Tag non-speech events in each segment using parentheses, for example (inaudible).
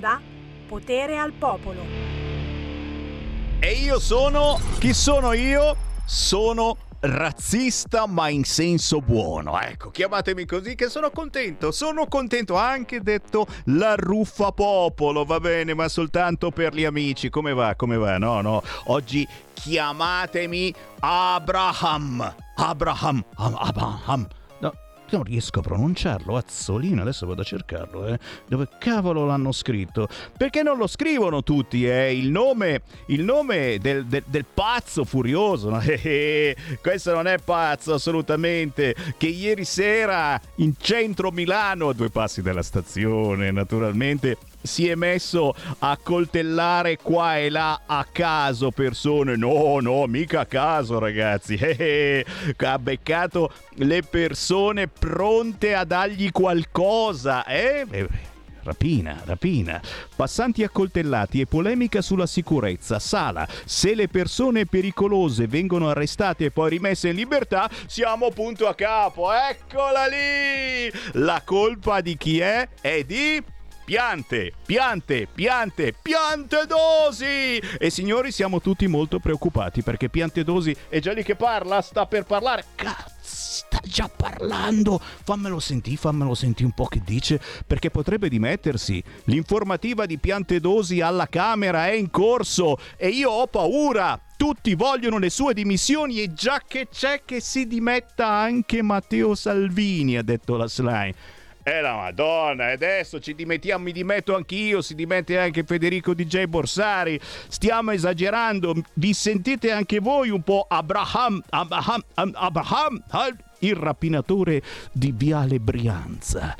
onda Potere al Popolo. E io sono... Chi sono io? Sono razzista ma in senso buono. Ecco, chiamatemi così che sono contento. Sono contento anche detto la ruffa popolo, va bene, ma soltanto per gli amici. Come va? Come va? No, no. Oggi chiamatemi Abraham. Abraham. Abraham non riesco a pronunciarlo, Azzolino, adesso vado a cercarlo, eh. Dove cavolo l'hanno scritto? Perché non lo scrivono tutti, eh? Il nome, il nome del, del, del pazzo furioso, no? (laughs) questo non è pazzo assolutamente, che ieri sera in centro Milano, a due passi dalla stazione, naturalmente, si è messo a coltellare qua e là a caso persone. No, no, mica a caso, ragazzi. (laughs) ha beccato le persone pronte a dargli qualcosa, eh? Rapina, rapina. Passanti accoltellati e polemica sulla sicurezza. Sala. Se le persone pericolose vengono arrestate e poi rimesse in libertà, siamo punto a capo. Eccola lì! La colpa di chi è? È di piante, piante, piante, piante dosi! E signori siamo tutti molto preoccupati perché piante dosi è già lì che parla, sta per parlare. Cazzo! sta già parlando. Fammelo sentire, fammelo sentire un po' che dice, perché potrebbe dimettersi. L'informativa di piante dosi alla Camera è in corso e io ho paura. Tutti vogliono le sue dimissioni e già che c'è che si dimetta anche Matteo Salvini, ha detto la Slime. Eh la madonna, e adesso ci dimettiamo, mi dimetto anch'io, si dimette anche Federico DJ Borsari. Stiamo esagerando, vi sentite anche voi un po' Abraham, Abraham, Abraham, il rapinatore di Viale Brianza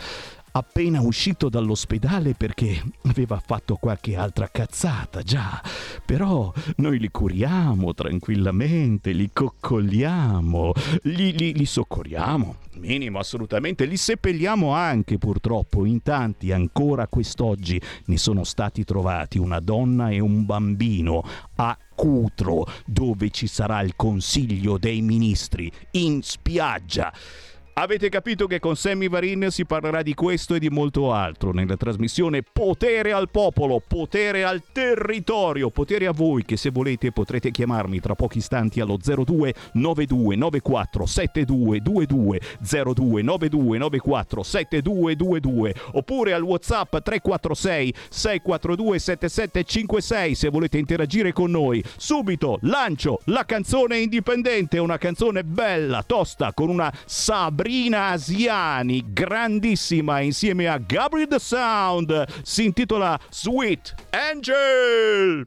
appena uscito dall'ospedale perché aveva fatto qualche altra cazzata, già. Però noi li curiamo tranquillamente, li coccoliamo, li, li, li soccorriamo, minimo assolutamente, li seppelliamo anche purtroppo. In tanti ancora quest'oggi ne sono stati trovati una donna e un bambino a Cutro, dove ci sarà il Consiglio dei Ministri, in spiaggia. Avete capito che con Sammy Varin si parlerà di questo e di molto altro nella trasmissione Potere al popolo, potere al territorio, potere a voi che se volete potrete chiamarmi tra pochi istanti allo 02 92 94 7222 02 92 94 7222 oppure al WhatsApp 346 642 7756 se volete interagire con noi. Subito lancio la canzone indipendente, una canzone bella, tosta con una Sabrina Asiani, grandissima, insieme a Gabriel The Sound, si intitola Sweet Angel.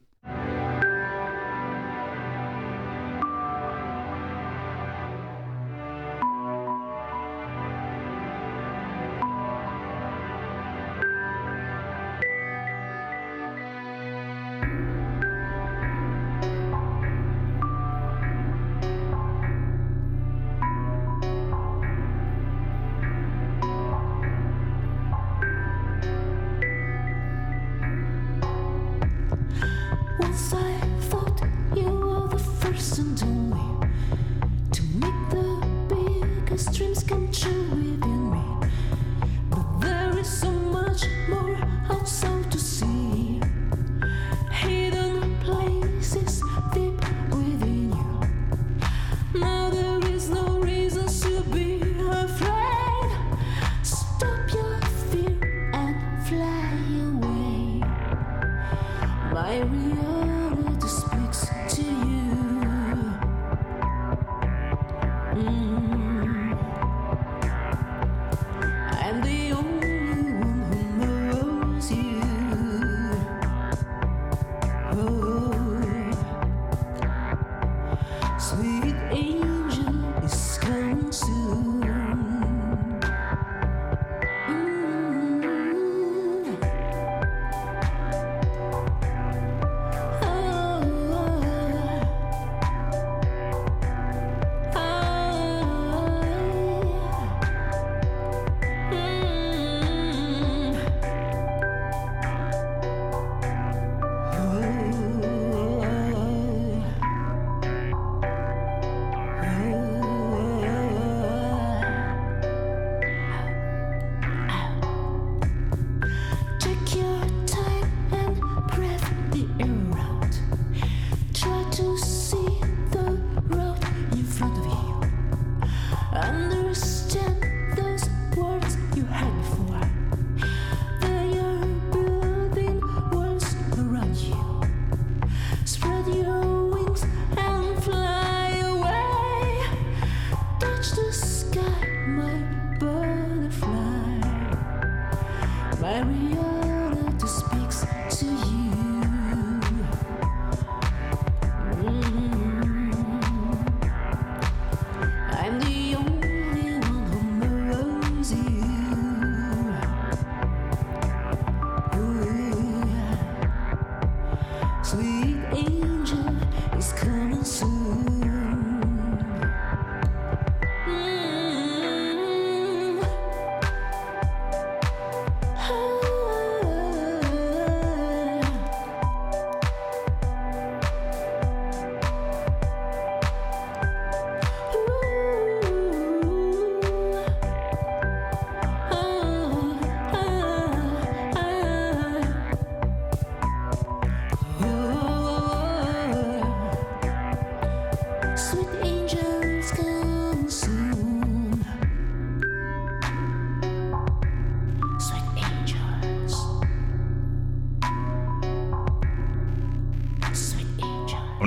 dreams come true.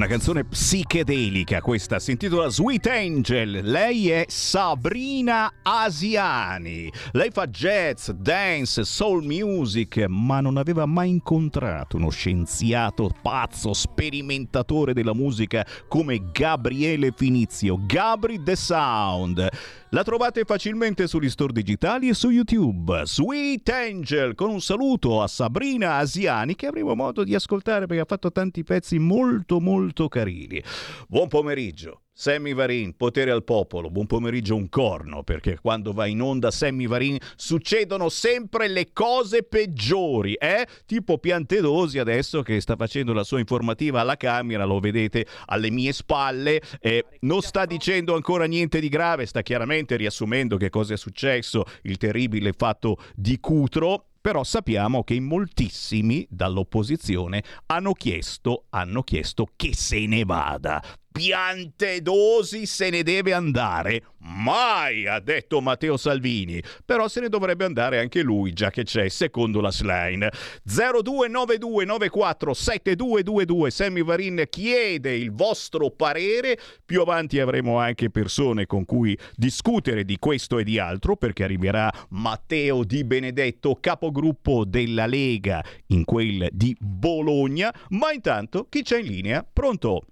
Canzone psichedelica questa, si intitola Sweet Angel. Lei è Sabrina Asiani. Lei fa jazz, dance, soul music, ma non aveva mai incontrato uno scienziato pazzo, sperimentatore della musica come Gabriele Finizio, Gabri The Sound. La trovate facilmente sugli store digitali e su YouTube. Sweet Angel, con un saluto a Sabrina Asiani che avremo modo di ascoltare perché ha fatto tanti pezzi molto molto carini. Buon pomeriggio. Sammy Varin, potere al popolo, buon pomeriggio un corno, perché quando va in onda Sammy Varin succedono sempre le cose peggiori, eh? Tipo Piantedosi adesso che sta facendo la sua informativa alla Camera, lo vedete alle mie spalle, eh, non sta dicendo ancora niente di grave, sta chiaramente riassumendo che cosa è successo, il terribile fatto di Cutro, però sappiamo che moltissimi dall'opposizione hanno chiesto, hanno chiesto che se ne vada Piantedosi se ne deve andare. Mai, ha detto Matteo Salvini. Però se ne dovrebbe andare anche lui, già che c'è, secondo la slide. 0292947222 Sammy Varin chiede il vostro parere. Più avanti avremo anche persone con cui discutere di questo e di altro, perché arriverà Matteo Di Benedetto, capogruppo della Lega in quel di Bologna. Ma intanto chi c'è in linea? Pronto?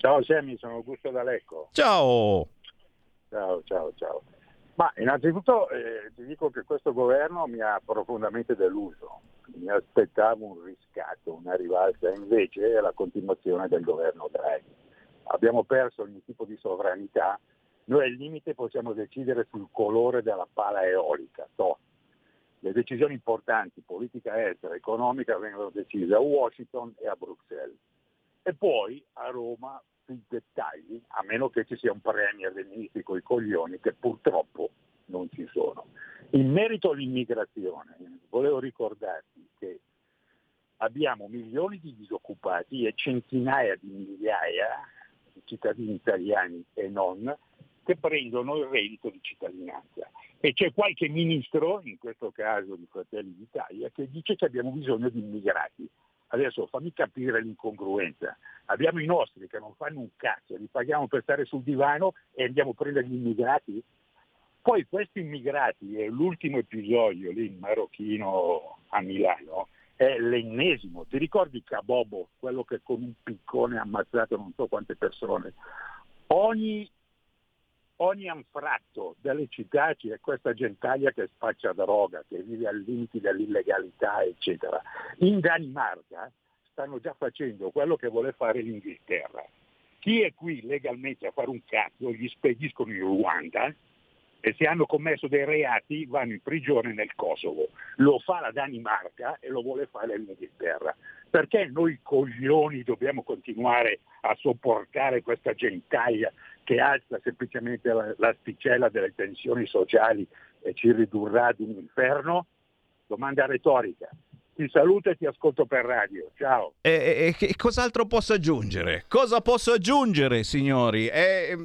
Ciao Sammy, sono Augusto D'Alecco. Ciao. Ciao, ciao, ciao. Ma innanzitutto eh, ti dico che questo governo mi ha profondamente deluso. Mi aspettavo un riscatto, una rivalsa, invece è la continuazione del governo Draghi. Abbiamo perso ogni tipo di sovranità. Noi al limite possiamo decidere sul colore della pala eolica. No. Le decisioni importanti, politica estera, economica, vengono decise a Washington e a Bruxelles. E poi a Roma sui dettagli, a meno che ci sia un premier con i coglioni, che purtroppo non ci sono. In merito all'immigrazione, volevo ricordarti che abbiamo milioni di disoccupati e centinaia di migliaia di cittadini italiani e non che prendono il reddito di cittadinanza. E c'è qualche ministro, in questo caso di Fratelli d'Italia, che dice che abbiamo bisogno di immigrati. Adesso fammi capire l'incongruenza. Abbiamo i nostri che non fanno un cazzo, li paghiamo per stare sul divano e andiamo a prendere gli immigrati. Poi questi immigrati, l'ultimo episodio lì in Marocchino a Milano, è l'ennesimo. Ti ricordi Cabobo, quello che con un piccone ha ammazzato non so quante persone? Ogni ogni anfratto delle città c'è questa gentaglia che spaccia droga, che vive al limite dell'illegalità, eccetera. In Danimarca stanno già facendo quello che vuole fare l'Inghilterra. Chi è qui legalmente a fare un cazzo gli spediscono in Ruanda e se hanno commesso dei reati vanno in prigione nel Kosovo. Lo fa la Danimarca e lo vuole fare l'Inghilterra. Perché noi coglioni dobbiamo continuare a sopportare questa gentaglia che alza semplicemente l'asticella delle tensioni sociali e ci ridurrà ad un inferno? Domanda retorica. Ti saluto e ti ascolto per radio. Ciao. E, e, e cos'altro posso aggiungere? Cosa posso aggiungere, signori? Eh,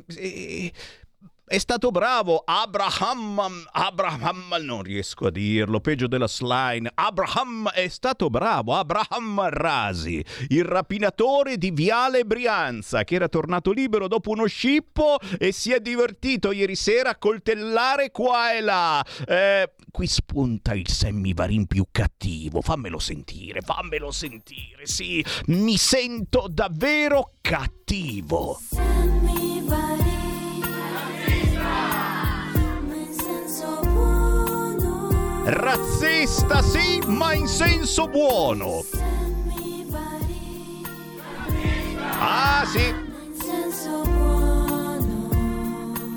è stato bravo Abraham, Abraham, non riesco a dirlo, peggio della slime. Abraham è stato bravo, Abraham Rasi, il rapinatore di Viale Brianza, che era tornato libero dopo uno scippo e si è divertito ieri sera a coltellare qua e là. Eh, qui spunta il semmivarin più cattivo. Fammelo sentire, fammelo sentire, sì, mi sento davvero cattivo. Razzista sì, ma in senso buono. Ah sì.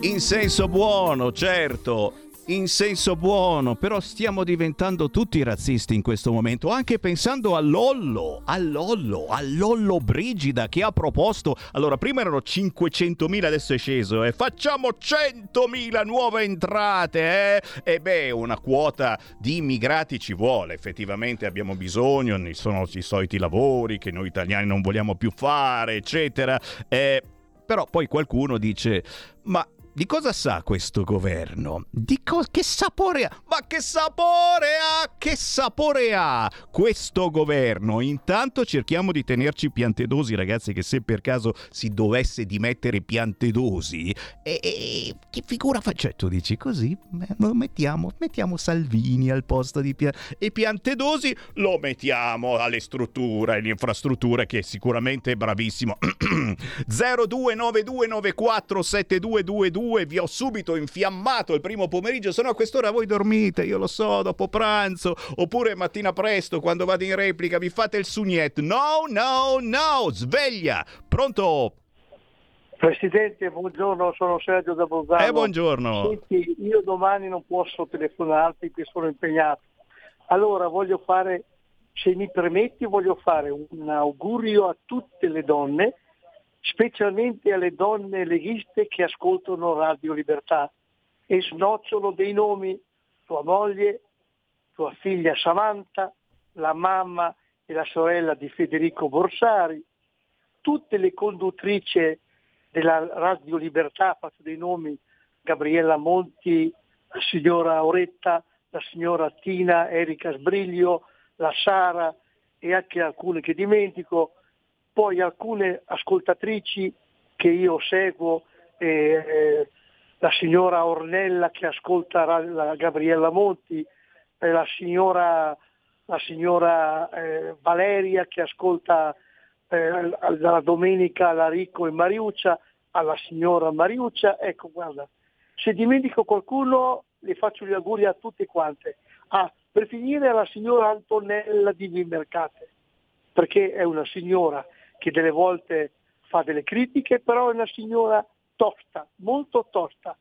In senso buono, certo in senso buono, però stiamo diventando tutti razzisti in questo momento, anche pensando a Lollo, a Lollo, a Lollo Brigida che ha proposto, allora prima erano 500.000, adesso è sceso, e eh? facciamo 100.000 nuove entrate, eh? E beh, una quota di immigrati ci vuole, effettivamente abbiamo bisogno, sono i soliti lavori che noi italiani non vogliamo più fare, eccetera. Eh, però poi qualcuno dice, ma di cosa sa questo governo? Di co- che sapore ha? Ma che sapore ha? Che sapore ha questo governo? Intanto cerchiamo di tenerci piantedosi, ragazzi, che se per caso si dovesse dimettere piantedosi, e, e che figura faccio? Cioè, tu dici così? Mettiamo, mettiamo Salvini al posto di Pian... E piantedosi lo mettiamo alle strutture, alle infrastrutture, che sicuramente è bravissimo. (clears throat) 0292947222 due, vi ho subito infiammato il primo pomeriggio, se no a quest'ora voi dormite, io lo so, dopo pranzo, oppure mattina presto quando vado in replica vi fate il sugnet. No, no, no, sveglia! Pronto? Presidente, buongiorno, sono Sergio da Bolzano. Eh, buongiorno. Senti, io domani non posso telefonarti perché sono impegnato. Allora voglio fare, se mi permetti, voglio fare un augurio a tutte le donne specialmente alle donne leghiste che ascoltano Radio Libertà e snocciolo dei nomi, tua moglie, tua figlia Samantha, la mamma e la sorella di Federico Borsari, tutte le conduttrici della Radio Libertà, faccio dei nomi, Gabriella Monti, la signora Oretta, la signora Tina, Erika Sbriglio, la Sara e anche alcune che dimentico, poi alcune ascoltatrici che io seguo, eh, la signora Ornella che ascolta la Gabriella Monti, eh, la signora, la signora eh, Valeria che ascolta eh, dalla domenica la Ricco e Mariuccia, alla signora Mariuccia, ecco guarda, se dimentico qualcuno le faccio gli auguri a tutte quante. Ah, per finire alla signora Antonella di Vimercate, perché è una signora che delle volte fa delle critiche, però è una signora tosta, molto tosta,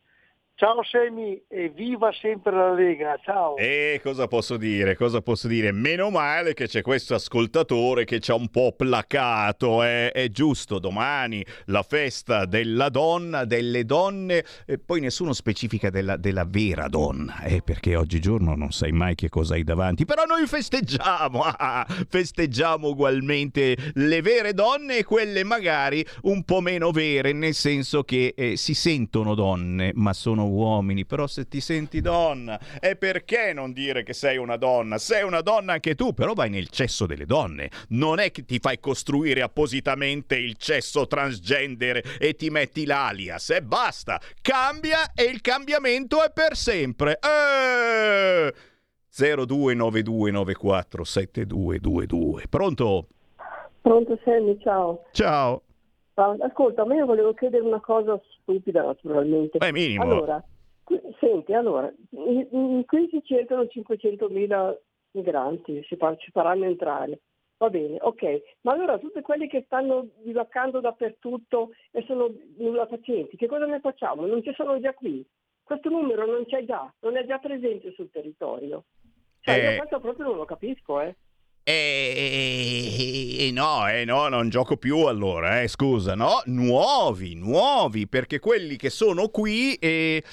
Ciao Semi e viva sempre la Lega, ciao. E cosa posso dire? Cosa posso dire? Meno male che c'è questo ascoltatore che ci ha un po' placato, è, è giusto, domani la festa della donna, delle donne, e poi nessuno specifica della, della vera donna, eh, perché oggigiorno non sai mai che cosa hai davanti, però noi festeggiamo, (laughs) ah, festeggiamo ugualmente le vere donne e quelle magari un po' meno vere, nel senso che eh, si sentono donne, ma sono uomini, però se ti senti donna, e perché non dire che sei una donna? Sei una donna anche tu, però vai nel cesso delle donne. Non è che ti fai costruire appositamente il cesso transgender e ti metti l'alias e basta. Cambia e il cambiamento è per sempre. Eh! 0292947222. Pronto? Pronto Sammy, ciao. Ciao. Ascolta, ma io volevo chiedere una cosa stupida naturalmente. Beh, minimo. Allora, qui, senti, allora, in, in, qui si cercano 500.000 migranti, si par- ci faranno entrare. Va bene, ok, ma allora tutti quelli che stanno bivaccando dappertutto e sono nulla pazienti, che cosa ne facciamo? Non ci sono già qui. Questo numero non c'è già, non è già presente sul territorio. Cioè, eh... io questo proprio non lo capisco, eh. E, no, eh no, non gioco più allora, eh, scusa, no? Nuovi, nuovi, perché quelli che sono qui... Eh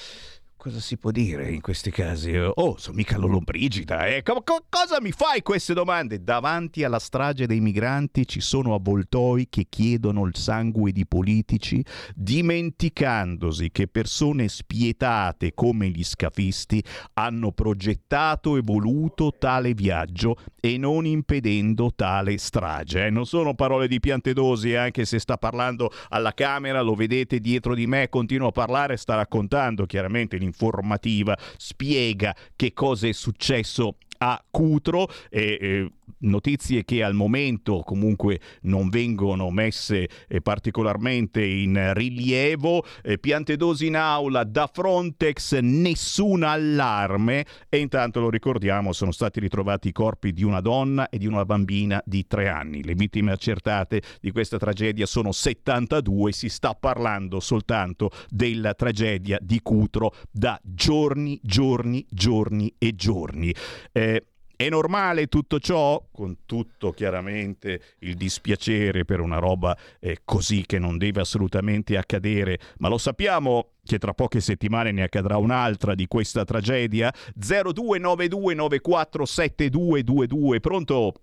cosa si può dire in questi casi? Oh, sono mica Lollobrigida, eh? Co- co- cosa mi fai queste domande? Davanti alla strage dei migranti ci sono avvoltoi che chiedono il sangue di politici, dimenticandosi che persone spietate come gli scafisti hanno progettato e voluto tale viaggio e non impedendo tale strage. Eh? Non sono parole di Piantedosi, eh? anche se sta parlando alla Camera, lo vedete dietro di me, continua a parlare, sta raccontando chiaramente l'informazione informativa spiega che cosa è successo a Cutro e eh, notizie che al momento comunque non vengono messe eh, particolarmente in rilievo. Eh, Piantedosi in aula da Frontex nessun allarme. E intanto lo ricordiamo sono stati ritrovati i corpi di una donna e di una bambina di tre anni. Le vittime accertate di questa tragedia sono 72 si sta parlando soltanto della tragedia di Cutro da giorni giorni giorni e giorni. Eh, è normale tutto ciò? Con tutto chiaramente il dispiacere per una roba eh, così che non deve assolutamente accadere, ma lo sappiamo che tra poche settimane ne accadrà un'altra di questa tragedia? 0292947222, pronto?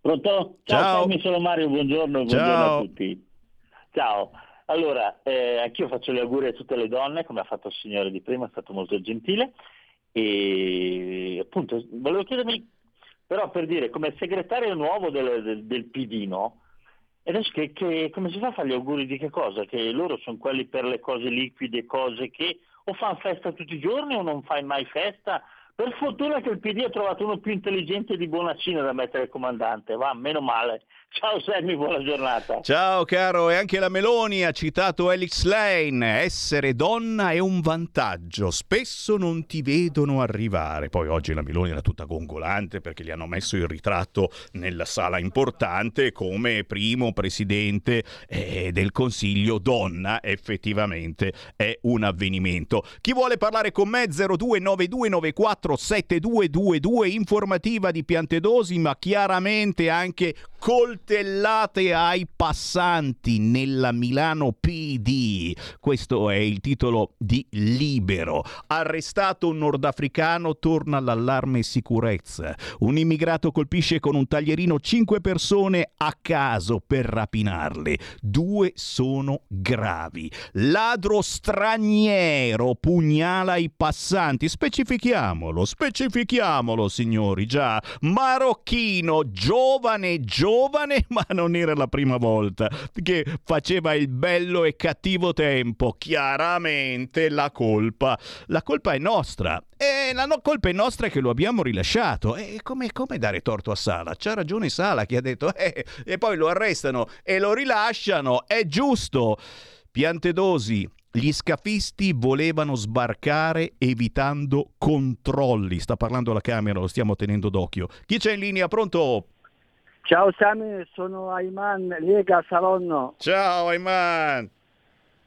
Pronto? Ciao, Ciao. sono Mario, buongiorno, buongiorno Ciao. a tutti. Ciao. Allora, eh, anch'io faccio gli auguri a tutte le donne, come ha fatto il signore di prima, è stato molto gentile. E appunto volevo chiedermi, però per dire, come segretario nuovo del, del, del PD, no? E adesso che, che, come si fa a fare gli auguri di che cosa? Che loro sono quelli per le cose liquide, cose che o fanno festa tutti i giorni o non fai mai festa per fortuna che il PD ha trovato uno più intelligente di Bonaccino da mettere comandante, va, meno male. Ciao Sammy, buona giornata. Ciao caro, e anche la Meloni ha citato Elix Lane, essere donna è un vantaggio, spesso non ti vedono arrivare. Poi oggi la Meloni era tutta gongolante perché gli hanno messo il ritratto nella sala importante come primo presidente eh, del Consiglio donna, effettivamente è un avvenimento. Chi vuole parlare con me 029294 7222 informativa di Piantedosi, ma chiaramente anche coltellate ai passanti nella Milano PD. Questo è il titolo di Libero. Arrestato un nordafricano, torna l'allarme sicurezza. Un immigrato colpisce con un taglierino cinque persone a caso per rapinarle. Due sono gravi. Ladro straniero pugnala i passanti. Specifichiamolo, specifichiamolo, signori. Già, marocchino, giovane, giovane giovane, (laughs) ma non era la prima volta che faceva il bello e cattivo tempo. Chiaramente la colpa, la colpa è nostra. E la no- colpa è nostra che lo abbiamo rilasciato. E come, come dare torto a Sala? C'ha ragione Sala che ha detto, (laughs) eh, e poi lo arrestano e lo rilasciano. È giusto. Piantedosi, gli scafisti volevano sbarcare evitando controlli. Sta parlando la Camera, lo stiamo tenendo d'occhio. Chi c'è in linea? Pronto? Ciao Sami, sono Ayman, Lega Saronno. Ciao Ayman.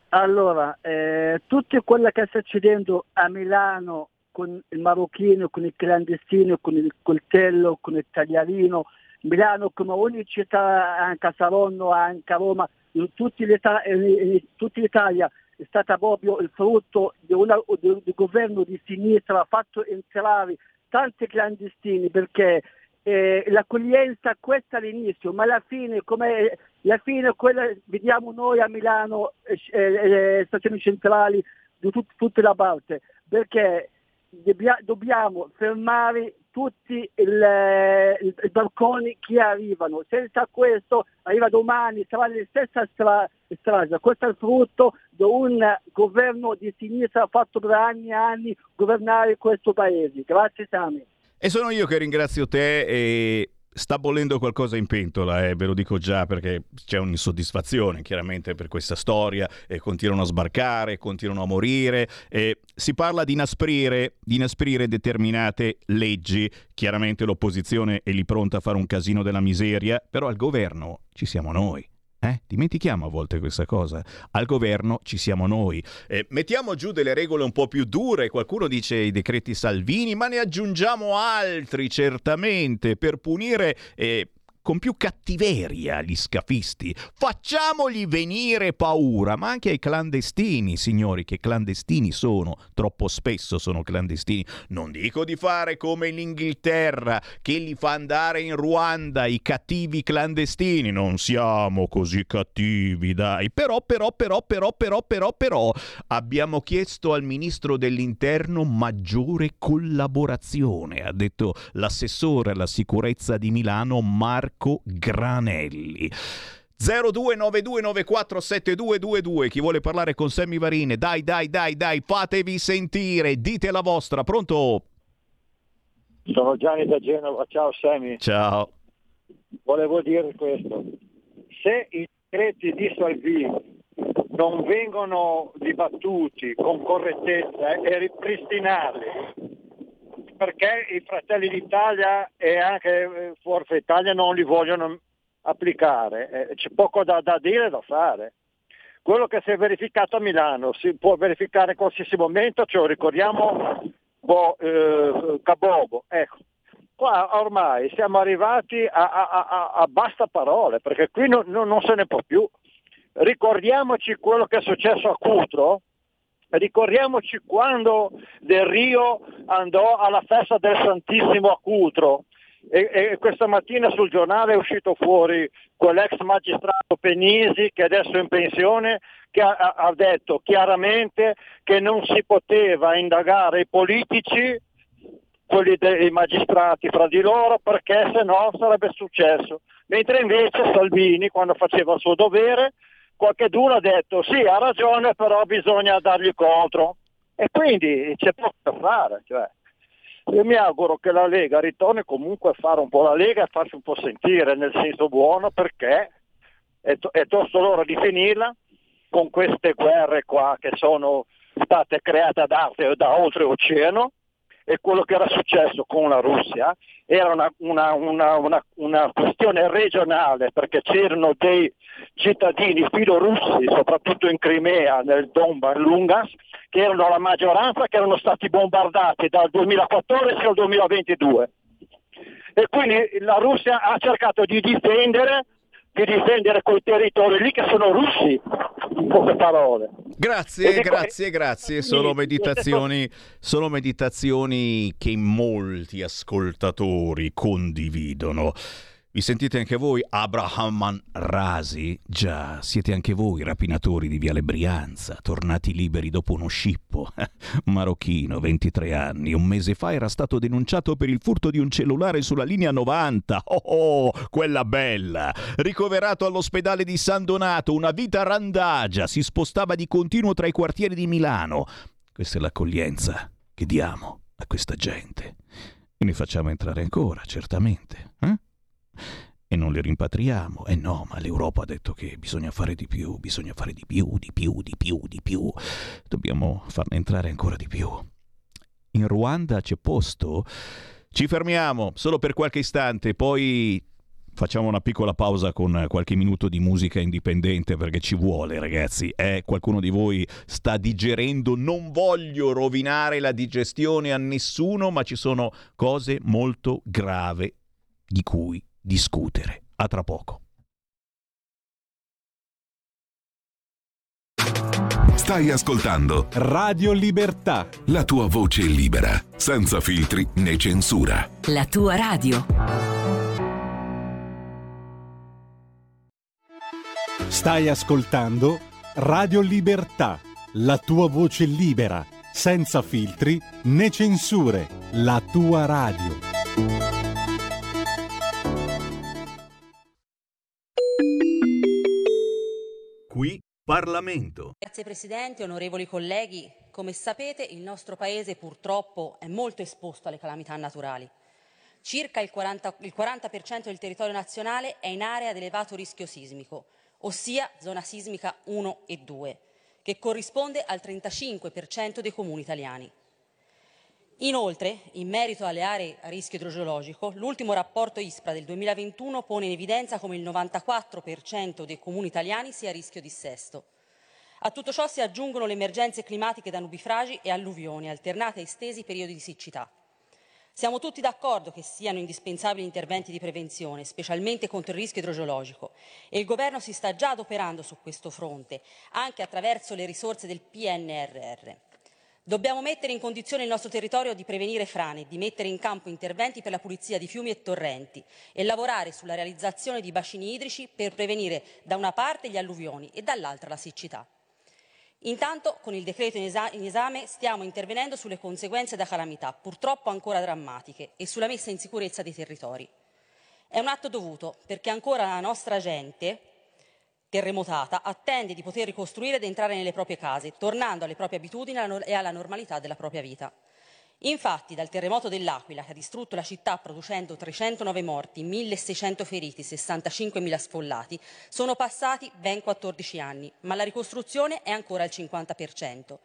Allora, eh, tutto quello che sta succedendo a Milano con il marocchino, con il clandestino, con il coltello, con il tagliarino, Milano come ogni città, anche a Saronno, anche a Roma, in, l'Italia, in tutta l'Italia è stata proprio il frutto di, una, di un governo di sinistra, ha fatto entrare tanti clandestini perché eh, l'accoglienza questa all'inizio, ma alla fine, come la fine quella vediamo noi a Milano, eh, eh, stazioni centrali, di tut- tutte le parte, perché debbia- dobbiamo fermare tutti i balconi che arrivano, senza questo arriva domani, sarà la stessa stra- strada, questo è il frutto di un governo di sinistra fatto per anni e anni governare questo paese. Grazie Sami. E sono io che ringrazio te e sta bollendo qualcosa in pentola, eh, ve lo dico già perché c'è un'insoddisfazione chiaramente per questa storia e continuano a sbarcare, continuano a morire e si parla di inasprire, di inasprire determinate leggi, chiaramente l'opposizione è lì pronta a fare un casino della miseria, però al governo ci siamo noi. Eh? Dimentichiamo a volte questa cosa. Al governo ci siamo noi. Eh, mettiamo giù delle regole un po' più dure. Qualcuno dice i decreti Salvini, ma ne aggiungiamo altri certamente per punire eh, con più cattiveria gli scafisti. Facciamogli venire paura, ma anche ai clandestini, signori, che clandestini sono, troppo spesso sono clandestini. Non dico di fare come in Inghilterra, che li fa andare in Ruanda i cattivi clandestini. Non siamo così cattivi, dai. Però, però, però, però, però, però, però, abbiamo chiesto al ministro dell'interno maggiore collaborazione, ha detto l'assessore alla sicurezza di Milano Marco Marco Granelli. 0292947222. Chi vuole parlare con Sammy Varine, dai, dai, dai, dai, fatevi sentire, dite la vostra. Pronto? Sono Gianni da Genova, ciao Sammy. Ciao. Volevo dire questo, se i decreti di Salvini non vengono dibattuti con correttezza e ripristinati, perché i Fratelli d'Italia e anche Forza Italia non li vogliono applicare, eh, c'è poco da, da dire e da fare. Quello che si è verificato a Milano si può verificare in qualsiasi momento, ce ricordiamo boh, eh, Cabobo. Ecco. Qua ormai siamo arrivati a, a, a, a basta parole, perché qui non, non, non se ne può più. Ricordiamoci quello che è successo a Cutro, ricordiamoci quando Del Rio andò alla festa del Santissimo a Cutro e, e, questa mattina sul giornale è uscito fuori quell'ex magistrato Penisi che adesso è in pensione che ha, ha detto chiaramente che non si poteva indagare i politici quelli dei magistrati fra di loro perché se no sarebbe successo. Mentre invece Salvini, quando faceva il suo dovere, qualcuno ha detto sì, ha ragione, però bisogna dargli contro. E quindi c'è poco da fare. Cioè. Io mi auguro che la Lega ritorni comunque a fare un po' la Lega e farsi un po' sentire nel senso buono perché è, to- è tosto l'ora di finirla con queste guerre qua che sono state create da, da oltreoceano e quello che era successo con la Russia era una, una, una, una, questione regionale perché c'erano dei cittadini filorussi, soprattutto in Crimea, nel Donbass, Lungas, che erano la maggioranza, che erano stati bombardati dal 2014 al 2022. E quindi la Russia ha cercato di difendere di difendere quei territori lì che sono russi, in poche parole. Grazie, grazie, grazie. Sono meditazioni, sono meditazioni che molti ascoltatori condividono. Vi sentite anche voi Abraham Rasi? Già, siete anche voi rapinatori di Viale Brianza, tornati liberi dopo uno scippo. (laughs) Marocchino, 23 anni, un mese fa era stato denunciato per il furto di un cellulare sulla linea 90. Oh, oh quella bella! Ricoverato all'ospedale di San Donato, una vita randagia, si spostava di continuo tra i quartieri di Milano. Questa è l'accoglienza che diamo a questa gente. E ne facciamo entrare ancora, certamente. Eh? E non li rimpatriamo. Eh no, ma l'Europa ha detto che bisogna fare di più, bisogna fare di più, di più, di più, di più. Dobbiamo farne entrare ancora di più. In Ruanda c'è posto? Ci fermiamo solo per qualche istante, poi facciamo una piccola pausa con qualche minuto di musica indipendente perché ci vuole, ragazzi. Eh, qualcuno di voi sta digerendo, non voglio rovinare la digestione a nessuno, ma ci sono cose molto gravi di cui discutere. A tra poco. Stai ascoltando Radio Libertà. La tua voce libera, senza filtri né censura. La tua radio. Stai ascoltando Radio Libertà. La tua voce libera, senza filtri né censure. La tua radio. Qui Parlamento. Grazie Presidente, onorevoli colleghi. Come sapete il nostro Paese purtroppo è molto esposto alle calamità naturali. Circa il 40%, il 40 del territorio nazionale è in area ad elevato rischio sismico, ossia zona sismica 1 e 2, che corrisponde al 35% dei comuni italiani. Inoltre, in merito alle aree a rischio idrogeologico, l'ultimo rapporto ISPRA del 2021 pone in evidenza come il 94% dei comuni italiani sia a rischio dissesto. A tutto ciò si aggiungono le emergenze climatiche da nubifragi e alluvioni, alternate a estesi periodi di siccità. Siamo tutti d'accordo che siano indispensabili interventi di prevenzione, specialmente contro il rischio idrogeologico, e il Governo si sta già adoperando su questo fronte, anche attraverso le risorse del PNRR. Dobbiamo mettere in condizione il nostro territorio di prevenire frane, di mettere in campo interventi per la pulizia di fiumi e torrenti e lavorare sulla realizzazione di bacini idrici per prevenire da una parte gli alluvioni e dall'altra la siccità. Intanto, con il decreto in, esa- in esame, stiamo intervenendo sulle conseguenze da calamità, purtroppo ancora drammatiche, e sulla messa in sicurezza dei territori. È un atto dovuto, perché ancora la nostra gente terremotata attende di poter ricostruire ed entrare nelle proprie case, tornando alle proprie abitudini e alla normalità della propria vita. Infatti, dal terremoto dell'Aquila, che ha distrutto la città producendo 309 morti, 1.600 feriti, 65.000 sfollati, sono passati ben 14 anni, ma la ricostruzione è ancora al 50%.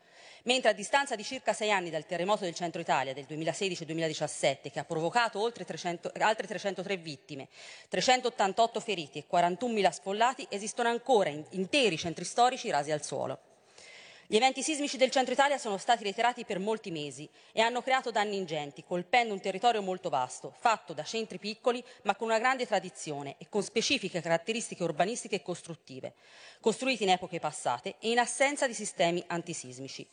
Mentre a distanza di circa sei anni dal terremoto del centro Italia del 2016-2017, che ha provocato oltre 300, altre 303 vittime, 388 feriti e 41.000 sfollati, esistono ancora interi centri storici rasi al suolo. Gli eventi sismici del centro Italia sono stati reiterati per molti mesi e hanno creato danni ingenti, colpendo un territorio molto vasto, fatto da centri piccoli ma con una grande tradizione e con specifiche caratteristiche urbanistiche e costruttive, costruiti in epoche passate e in assenza di sistemi antisismici.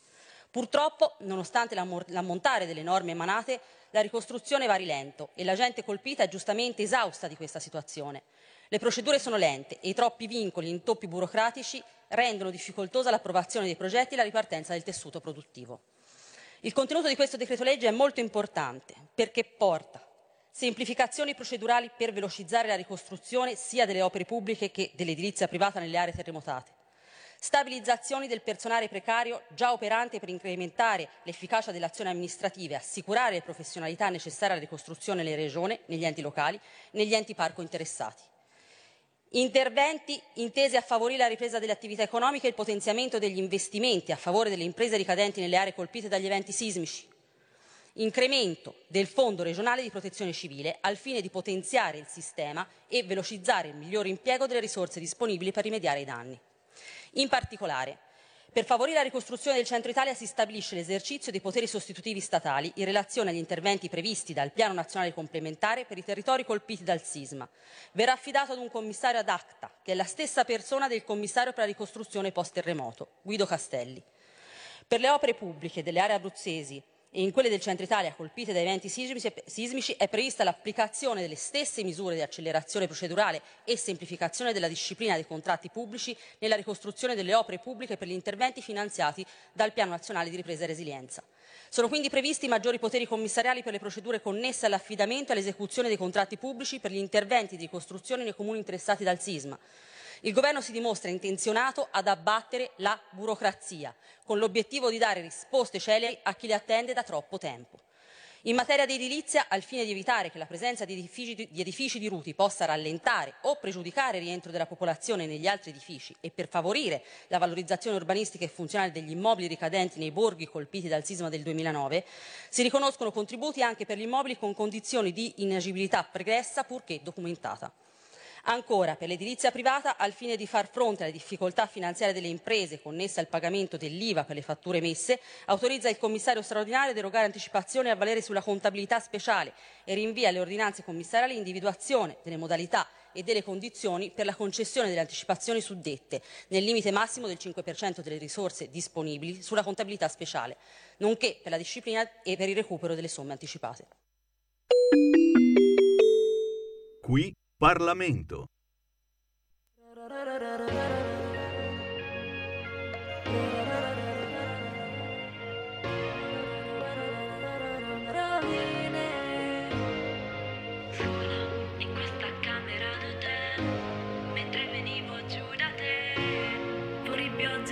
Purtroppo, nonostante l'ammontare delle norme emanate, la ricostruzione va rilento e la gente colpita è giustamente esausta di questa situazione. Le procedure sono lente e i troppi vincoli e intoppi burocratici rendono difficoltosa l'approvazione dei progetti e la ripartenza del tessuto produttivo. Il contenuto di questo decreto legge è molto importante perché porta semplificazioni procedurali per velocizzare la ricostruzione sia delle opere pubbliche che dell'edilizia privata nelle aree terremotate, stabilizzazioni del personale precario già operante per incrementare l'efficacia delle azioni amministrative e assicurare le professionalità necessarie alla ricostruzione nelle regioni, negli enti locali, negli enti parco interessati. Interventi intesi a favorire la ripresa delle attività economiche e il potenziamento degli investimenti a favore delle imprese ricadenti nelle aree colpite dagli eventi sismici. Incremento del Fondo regionale di protezione civile al fine di potenziare il sistema e velocizzare il migliore impiego delle risorse disponibili per rimediare ai danni. In particolare, per favorire la ricostruzione del centro Italia si stabilisce l'esercizio dei poteri sostitutivi statali in relazione agli interventi previsti dal Piano Nazionale Complementare per i territori colpiti dal sisma. Verrà affidato ad un commissario ad acta, che è la stessa persona del commissario per la ricostruzione post-terremoto, Guido Castelli. Per le opere pubbliche delle aree abruzzesi in quelle del centro Italia colpite da eventi sismici è prevista l'applicazione delle stesse misure di accelerazione procedurale e semplificazione della disciplina dei contratti pubblici nella ricostruzione delle opere pubbliche per gli interventi finanziati dal Piano Nazionale di Ripresa e Resilienza. Sono quindi previsti maggiori poteri commissariali per le procedure connesse all'affidamento e all'esecuzione dei contratti pubblici per gli interventi di ricostruzione nei comuni interessati dal sisma, il Governo si dimostra intenzionato ad abbattere la burocrazia, con l'obiettivo di dare risposte celeri a chi le attende da troppo tempo. In materia di edilizia, al fine di evitare che la presenza di edifici, di edifici di Ruti possa rallentare o pregiudicare il rientro della popolazione negli altri edifici e per favorire la valorizzazione urbanistica e funzionale degli immobili ricadenti nei borghi colpiti dal sisma del 2009, si riconoscono contributi anche per gli immobili con condizioni di inagibilità pregressa purché documentata. Ancora, per l'edilizia privata, al fine di far fronte alle difficoltà finanziarie delle imprese connesse al pagamento dell'IVA per le fatture emesse, autorizza il commissario straordinario ad erogare anticipazioni a valere sulla contabilità speciale e rinvia alle ordinanze commissariali l'individuazione delle modalità e delle condizioni per la concessione delle anticipazioni suddette, nel limite massimo del 5% delle risorse disponibili sulla contabilità speciale, nonché per la disciplina e per il recupero delle somme anticipate. Qui Parlamento.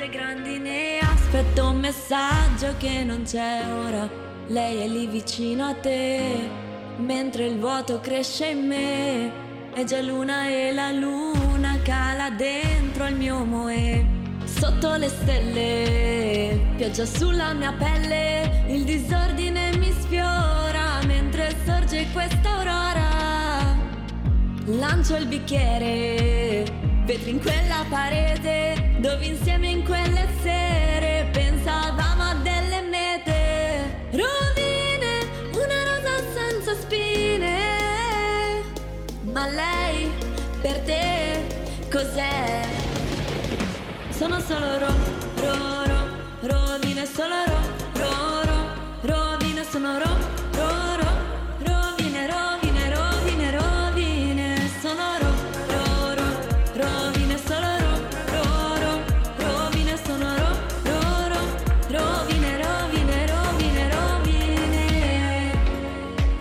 grandine aspetto un messaggio che non c'è ora lei è lì vicino a te mentre il vuoto cresce in me è già luna e la luna cala dentro il mio moe. Sotto le stelle, pioggia sulla mia pelle, il disordine mi sfiora mentre sorge questa aurora. Lancio il bicchiere, vetri in quella parete, dove insieme in quelle sere pensavamo a cos'è? Sono solo ro, ro, ro, rovine, solo ro, ro, ro, rovine, sono ro, ro, ro, rovine, rovine, rovine, rovine, sono ro, ro, ro, rovine, solo ro, ro, ro, rovine, sono ro, ro, ro, rovine, rovine, rovine, rovine,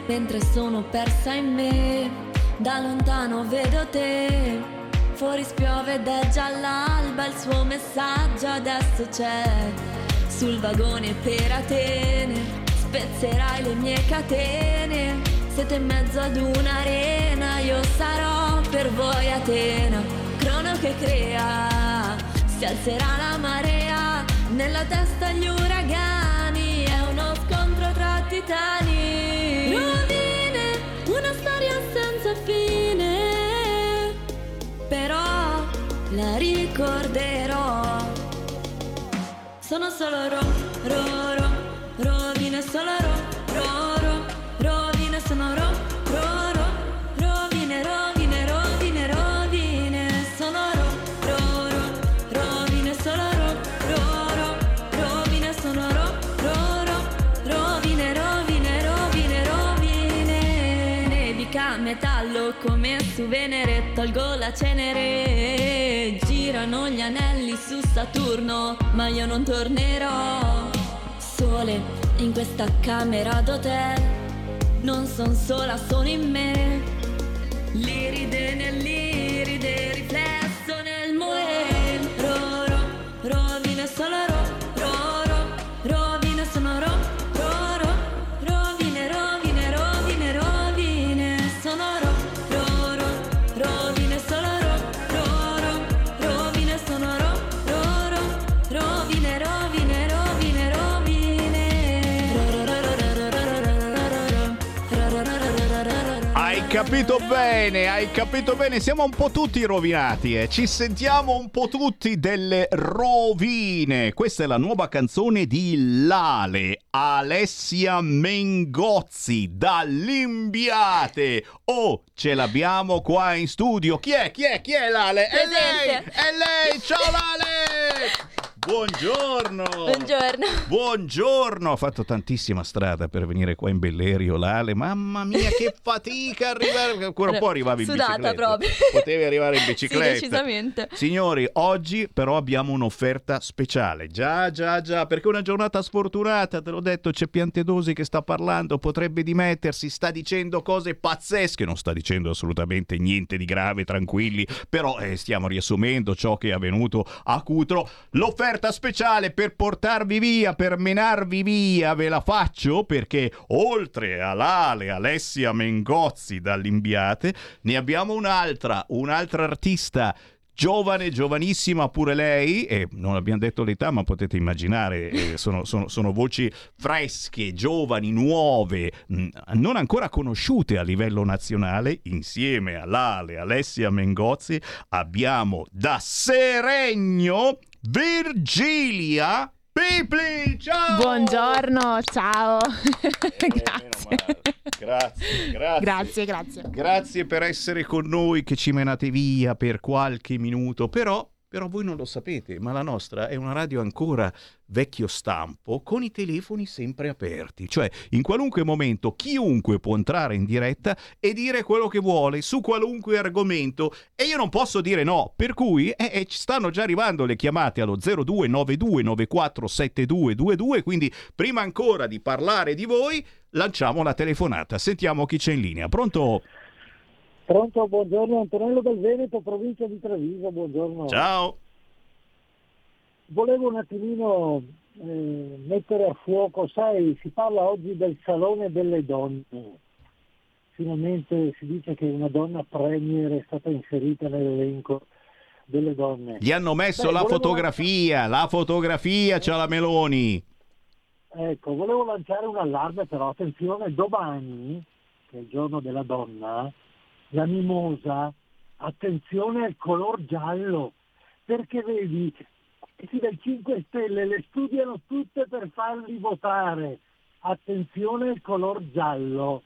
mentre sono persa in me da lontano vedo te fuori spiove ed è già l'alba, il suo messaggio adesso c'è sul vagone per Atene. Spezzerai le mie catene, siete in mezzo ad un'arena, io sarò per voi Atena, crono che crea, si alzerà la marea, nella testa gli uragani, è uno scontro tra titani. La ricorderò. Sono solo ro, ro, ro, rovine solo ro, ro, ro, rovine sono ro, ro, ro, rovine, rovine, rovine, rovine, sono ro, ro, ro, rovine solo ro, ro, ro, rovine sono ro, ro, ro, rovine, rovine, rovine, rovine, nevica metallo come su Venere, tolgo la cenere, girano gli anelli su Saturno, ma io non tornerò sole in questa camera d'hotel. Non son sola, sono in me. L'iride capito bene, hai capito bene, siamo un po' tutti rovinati, eh. ci sentiamo un po' tutti delle rovine. Questa è la nuova canzone di Lale, Alessia Mengozzi, dall'Imbiate. Oh, ce l'abbiamo qua in studio. Chi è? Chi è? Chi è Lale? È lei! È lei! Ciao Lale! Buongiorno! Buongiorno. Buongiorno! Ha fatto tantissima strada per venire qua in Bellerio, Lale. Mamma mia, che fatica arrivare! Ancora un po' arrivavi in Sudata bicicletta. proprio. Potevi arrivare in Sì, bicicletta. decisamente. Signori, oggi però abbiamo un'offerta speciale. Già, già, già, perché è una giornata sfortunata, te l'ho detto, c'è Piantedosi che sta parlando, potrebbe dimettersi, sta dicendo cose pazzesche, non sta dicendo assolutamente niente di grave, tranquilli, però eh, stiamo riassumendo ciò che è avvenuto a Cutro. L'offerta speciale per portarvi via, per menarvi via, ve la faccio perché oltre a Lale, Alessia Mengozzi dall'Imbiate, ne abbiamo un'altra, un'altra artista Giovane, giovanissima pure lei, e non abbiamo detto l'età, ma potete immaginare, eh, (laughs) sono, sono- sono voci fresche, giovani, nuove, mh, non ancora conosciute a livello nazionale. Insieme a Lale, Alessia Mengozzi, abbiamo da Seregno Virgilia Pipli. Ciao! Buongiorno, ciao. (laughs) grazie. Grazie, grazie. Grazie, grazie. Grazie per essere con noi che ci menate via per qualche minuto, però, però voi non lo sapete, ma la nostra è una radio ancora vecchio stampo con i telefoni sempre aperti, cioè in qualunque momento chiunque può entrare in diretta e dire quello che vuole su qualunque argomento. E io non posso dire no, per cui eh, eh, stanno già arrivando le chiamate allo 0292947222, quindi prima ancora di parlare di voi lanciamo la telefonata, sentiamo chi c'è in linea, pronto? Pronto, buongiorno Antonello del Veneto, provincia di Treviso, buongiorno. Ciao. Volevo un attimino eh, mettere a fuoco, sai, si parla oggi del Salone delle Donne. Finalmente si dice che una donna premier è stata inserita nell'elenco delle donne. Gli hanno messo Beh, la volevo- fotografia, la fotografia c'ha la Meloni. Ecco, volevo lanciare un allarme però, attenzione, domani, che è il giorno della donna, la mimosa, attenzione al color giallo, perché vedi, questi del 5 Stelle le studiano tutte per farli votare. Attenzione al color giallo.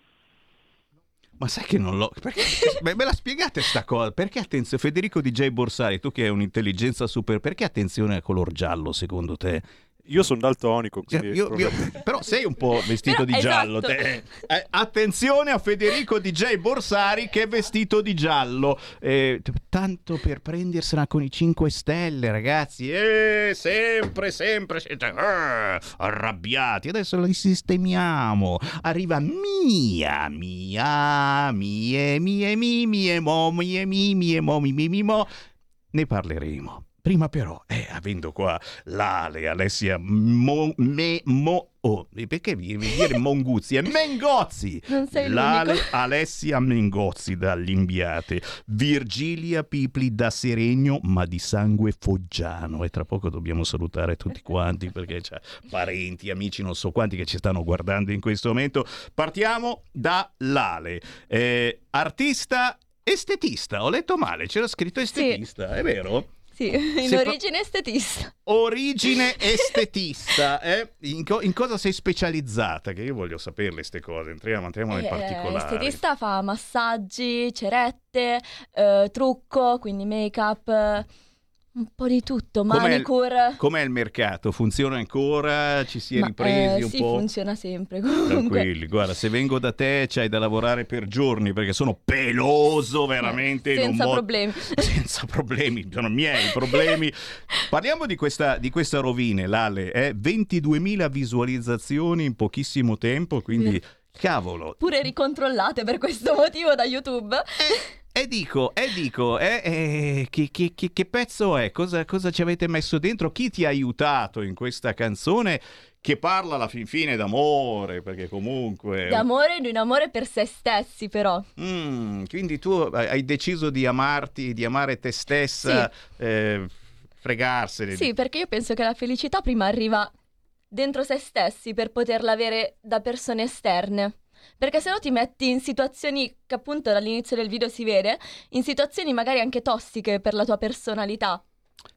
Ma sai che non l'ho... Perché... Beh, me la spiegate sta cosa? Perché attenzione, Federico DJ Borsari, tu che hai un'intelligenza super... Perché attenzione al color giallo secondo te? Io sono daltonico, quindi Io- io- (laughs) però sei un po' vestito di Però, giallo. esatto. te. Eh, attenzione a Federico DJ Borsari che è vestito di giallo. Eh, tanto per prendersela con i 5 Stelle, ragazzi. Eh, sempre, sempre siete eh, arrabbiati. Adesso li sistemiamo. Arriva mia, mia, mie, mie, mi, mie, mo, mie, mi, mie, mo, mi, mi, mi, mo. Ne parleremo. Prima però, eh, avendo qua l'Ale, Alessia Mo, me, mo, oh, perché mi devi dire (laughs) Monguzzi? È Mengozzi! Non sei L'Ale, l'unico. Alessia Mengozzi dall'Imbiate, Virgilia Pipli da Seregno, ma di sangue foggiano. E tra poco dobbiamo salutare tutti quanti perché c'è parenti, amici, non so quanti che ci stanno guardando in questo momento. Partiamo da Lale, Eh, artista estetista. Ho letto male, c'era scritto estetista, è vero? Sì, (laughs) in Se- origine estetista. Origine (laughs) estetista, eh? in, co- in cosa sei specializzata? Che io voglio saperle queste cose, entriamo, entriamo Eh, particolare. L'estetista fa massaggi, cerette, eh, trucco, quindi make-up, eh, un po' di tutto, Com'è manicure. Com'è il mercato? Funziona ancora? Ci si è Ma, ripresi eh, un sì, po'? funziona sempre comunque. Tranquilli, guarda, se vengo da te c'hai da lavorare per giorni perché sono peloso veramente. in un Senza problemi. (laughs) Senza problemi, sono miei problemi. (laughs) Parliamo di questa, di questa rovine, Lale, eh? 22.000 visualizzazioni in pochissimo tempo, quindi cavolo. Pure ricontrollate per questo motivo da YouTube. E dico, e dico, eh, eh, che, che- che- che pezzo è? Cosa, cosa ci avete messo dentro? Chi ti ha aiutato in questa canzone che parla alla fin fine d'amore? Perché comunque... D'amore di un amore per se stessi, però. Mm, quindi tu hai deciso di amarti, di amare te stessa, eh, fregarsene. Sì, perché io penso che la felicità prima arriva dentro se stessi per poterla avere da persone esterne. Perché se no ti metti in situazioni che appunto dall'inizio del video si vede, in situazioni magari anche tossiche per la tua personalità.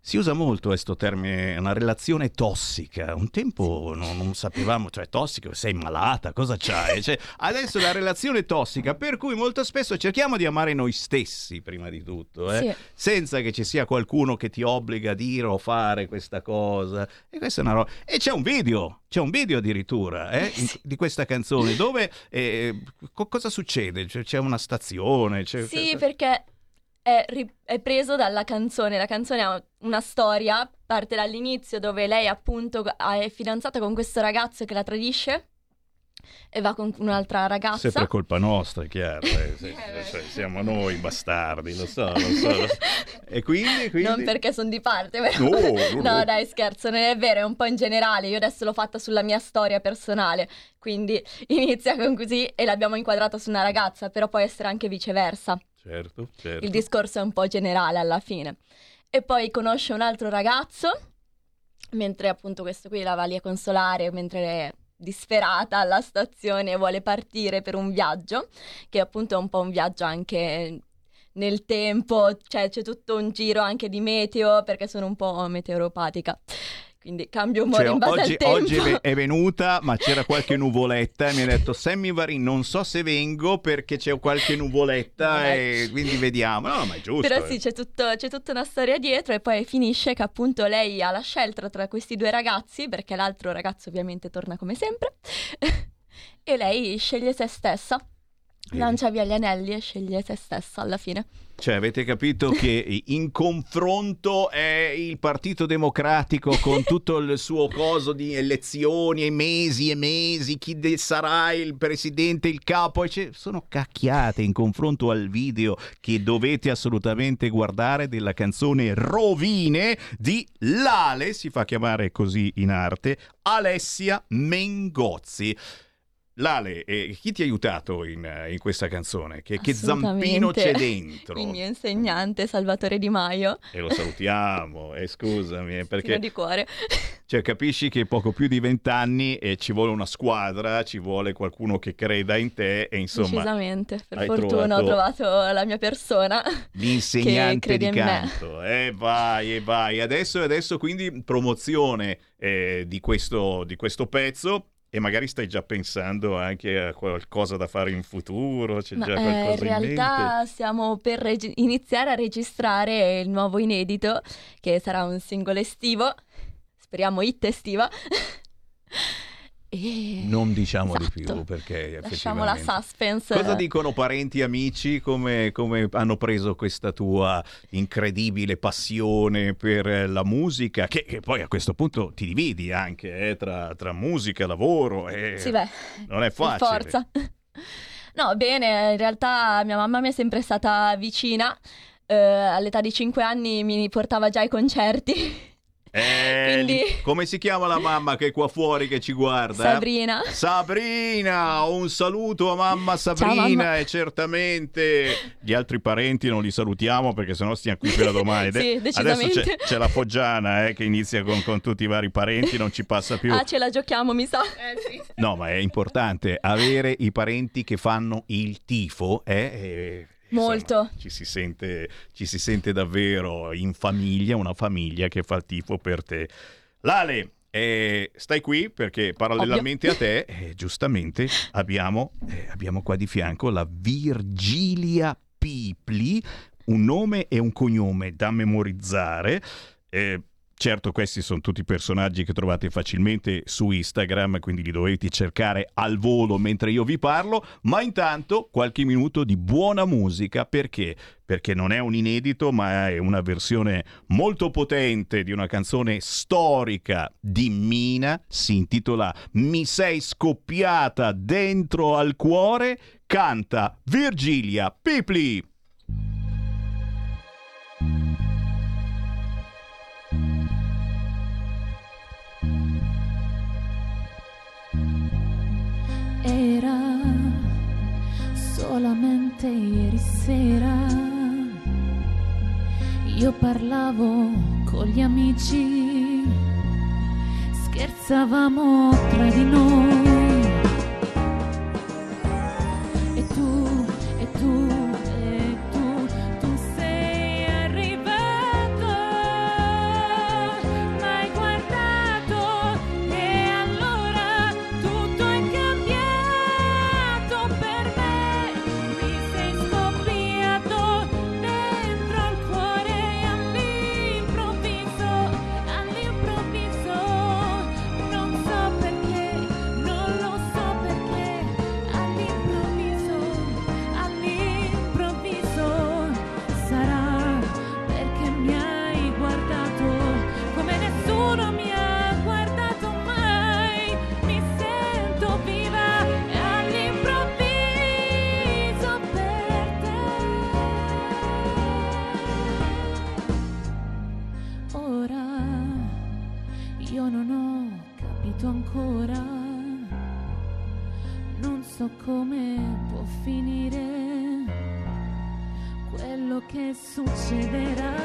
Si usa molto questo termine, una relazione tossica. Un tempo non, non sapevamo, cioè tossico, sei malata, cosa c'hai? Cioè, adesso la relazione tossica, per cui molto spesso cerchiamo di amare noi stessi prima di tutto, eh? Sì. senza che ci sia qualcuno che ti obbliga a dire o fare questa cosa. E questa è una roba. E c'è un video, c'è un video addirittura eh, in- di questa canzone dove eh, co- cosa succede? C'è, c'è una stazione, c'è, Sì, perché è, ri- è preso dalla canzone. La canzone ha una storia, parte dall'inizio dove lei appunto è fidanzata con questo ragazzo che la tradisce e va con un'altra ragazza. Sempre colpa nostra, è chiaro. eh, (laughs) sì, cioè, siamo noi bastardi, lo so, lo so. lo so. (laughs) E quindi, quindi... Non perché sono di parte, però. No, (laughs) no, no. dai, scherzo, non è vero, è un po' in generale. Io adesso l'ho fatta sulla mia storia personale, quindi inizia con così e l'abbiamo inquadrata su una ragazza, però può essere anche viceversa. Certo, certo. Il discorso è un po' generale alla fine. E poi conosce un altro ragazzo, mentre appunto questo qui la va lì a consolare, mentre è disperata alla stazione e vuole partire per un viaggio, che appunto è un po' un viaggio anche nel tempo, cioè c'è tutto un giro anche di meteo, perché sono un po' meteoropatica. Quindi cambio umore Cioè, in base oggi, al tempo. oggi è ve- è venuta, ma c'era (laughs) qualche nuvoletta e mi ha detto Sammy Varin, non so se vengo perché c'è qualche nuvoletta (laughs) e quindi vediamo. No, ma è giusto. Però eh. sì, c'è, tutto- c'è tutta una storia dietro e poi finisce che appunto lei ha la scelta tra questi due ragazzi, perché l'altro ragazzo ovviamente torna come sempre, (laughs) e lei sceglie se stessa, lancia via gli anelli e sceglie se stessa alla fine. Cioè, avete capito che in confronto è il Partito Democratico con tutto il suo coso di elezioni e mesi e mesi, chi de- sarà il presidente, il capo, e c'è- sono cacchiate in confronto al video che dovete assolutamente guardare della canzone Rovine di Lale, si fa chiamare così in arte, Alessia Mengozzi. Lale, eh, chi ti ha aiutato in, eh, in questa canzone? Che, che zampino c'è (laughs) dentro? Il mio insegnante Salvatore Di Maio, E lo salutiamo, e scusami, eh, (laughs) perché di cuore. cioè, capisci che poco più di vent'anni e ci vuole una squadra, ci vuole qualcuno che creda in te e insomma Decisamente, per fortuna ho trovato la mia persona. (laughs) l'insegnante di canto. E vai, e vai. Adesso, adesso quindi promozione eh, di, questo, di questo pezzo. E magari stai già pensando anche a qualcosa da fare in futuro, c'è Ma, già eh, qualcosa in in, realtà mente? stiamo per regi- iniziare a registrare il nuovo inedito, che sarà un singolo estivo. speriamo hit estiva. (laughs) e... Non diciamo esatto. di più perché Lasciamo la suspense. Cosa dicono parenti e amici? Come, come hanno preso questa tua incredibile passione per la musica? Che, che poi a questo punto ti dividi anche eh, tra, tra musica, lavoro. E Sì, beh, non è per facile. forza. (laughs) No, bene, in realtà mia mamma mi è sempre stata vicina. eh, all'età di 5 anni mi portava già ai concerti. (laughs) Eh, Quindi- Come si chiama la mamma che è qua fuori che ci guarda? Sabrina. Sabrina, un saluto a mamma Sabrina mamma. e certamente gli altri parenti non li salutiamo perché sennò stiamo qui fino a domani. Sì, Adesso decisamente. c'è, c'è la Foggiana eh, che inizia con, con tutti i vari parenti, non ci passa più. Ah, ce la giochiamo, mi sa. No, ma è importante avere i parenti che fanno il tifo, eh, Molto. ci si, sente, ci si sente davvero in famiglia, una famiglia che fa il tifo per te. Lale, eh, stai qui perché parallelamente Ovvio. a te, eh, giustamente, abbiamo, eh, abbiamo qua di fianco la Virgilia Pipli, un nome e un cognome da memorizzare. Certo, questi sono tutti personaggi che trovate facilmente su Instagram, quindi li dovete cercare al volo mentre io vi parlo, ma intanto qualche minuto di buona musica perché? Perché non è un inedito, ma è una versione molto potente di una canzone storica di Mina, si intitola Mi sei scoppiata dentro al cuore, canta Virgilia Pipli. Era solamente ieri sera. Io parlavo con gli amici, scherzavamo tra di noi. E tu, e tu, ancora, non so come può finire quello che succederà.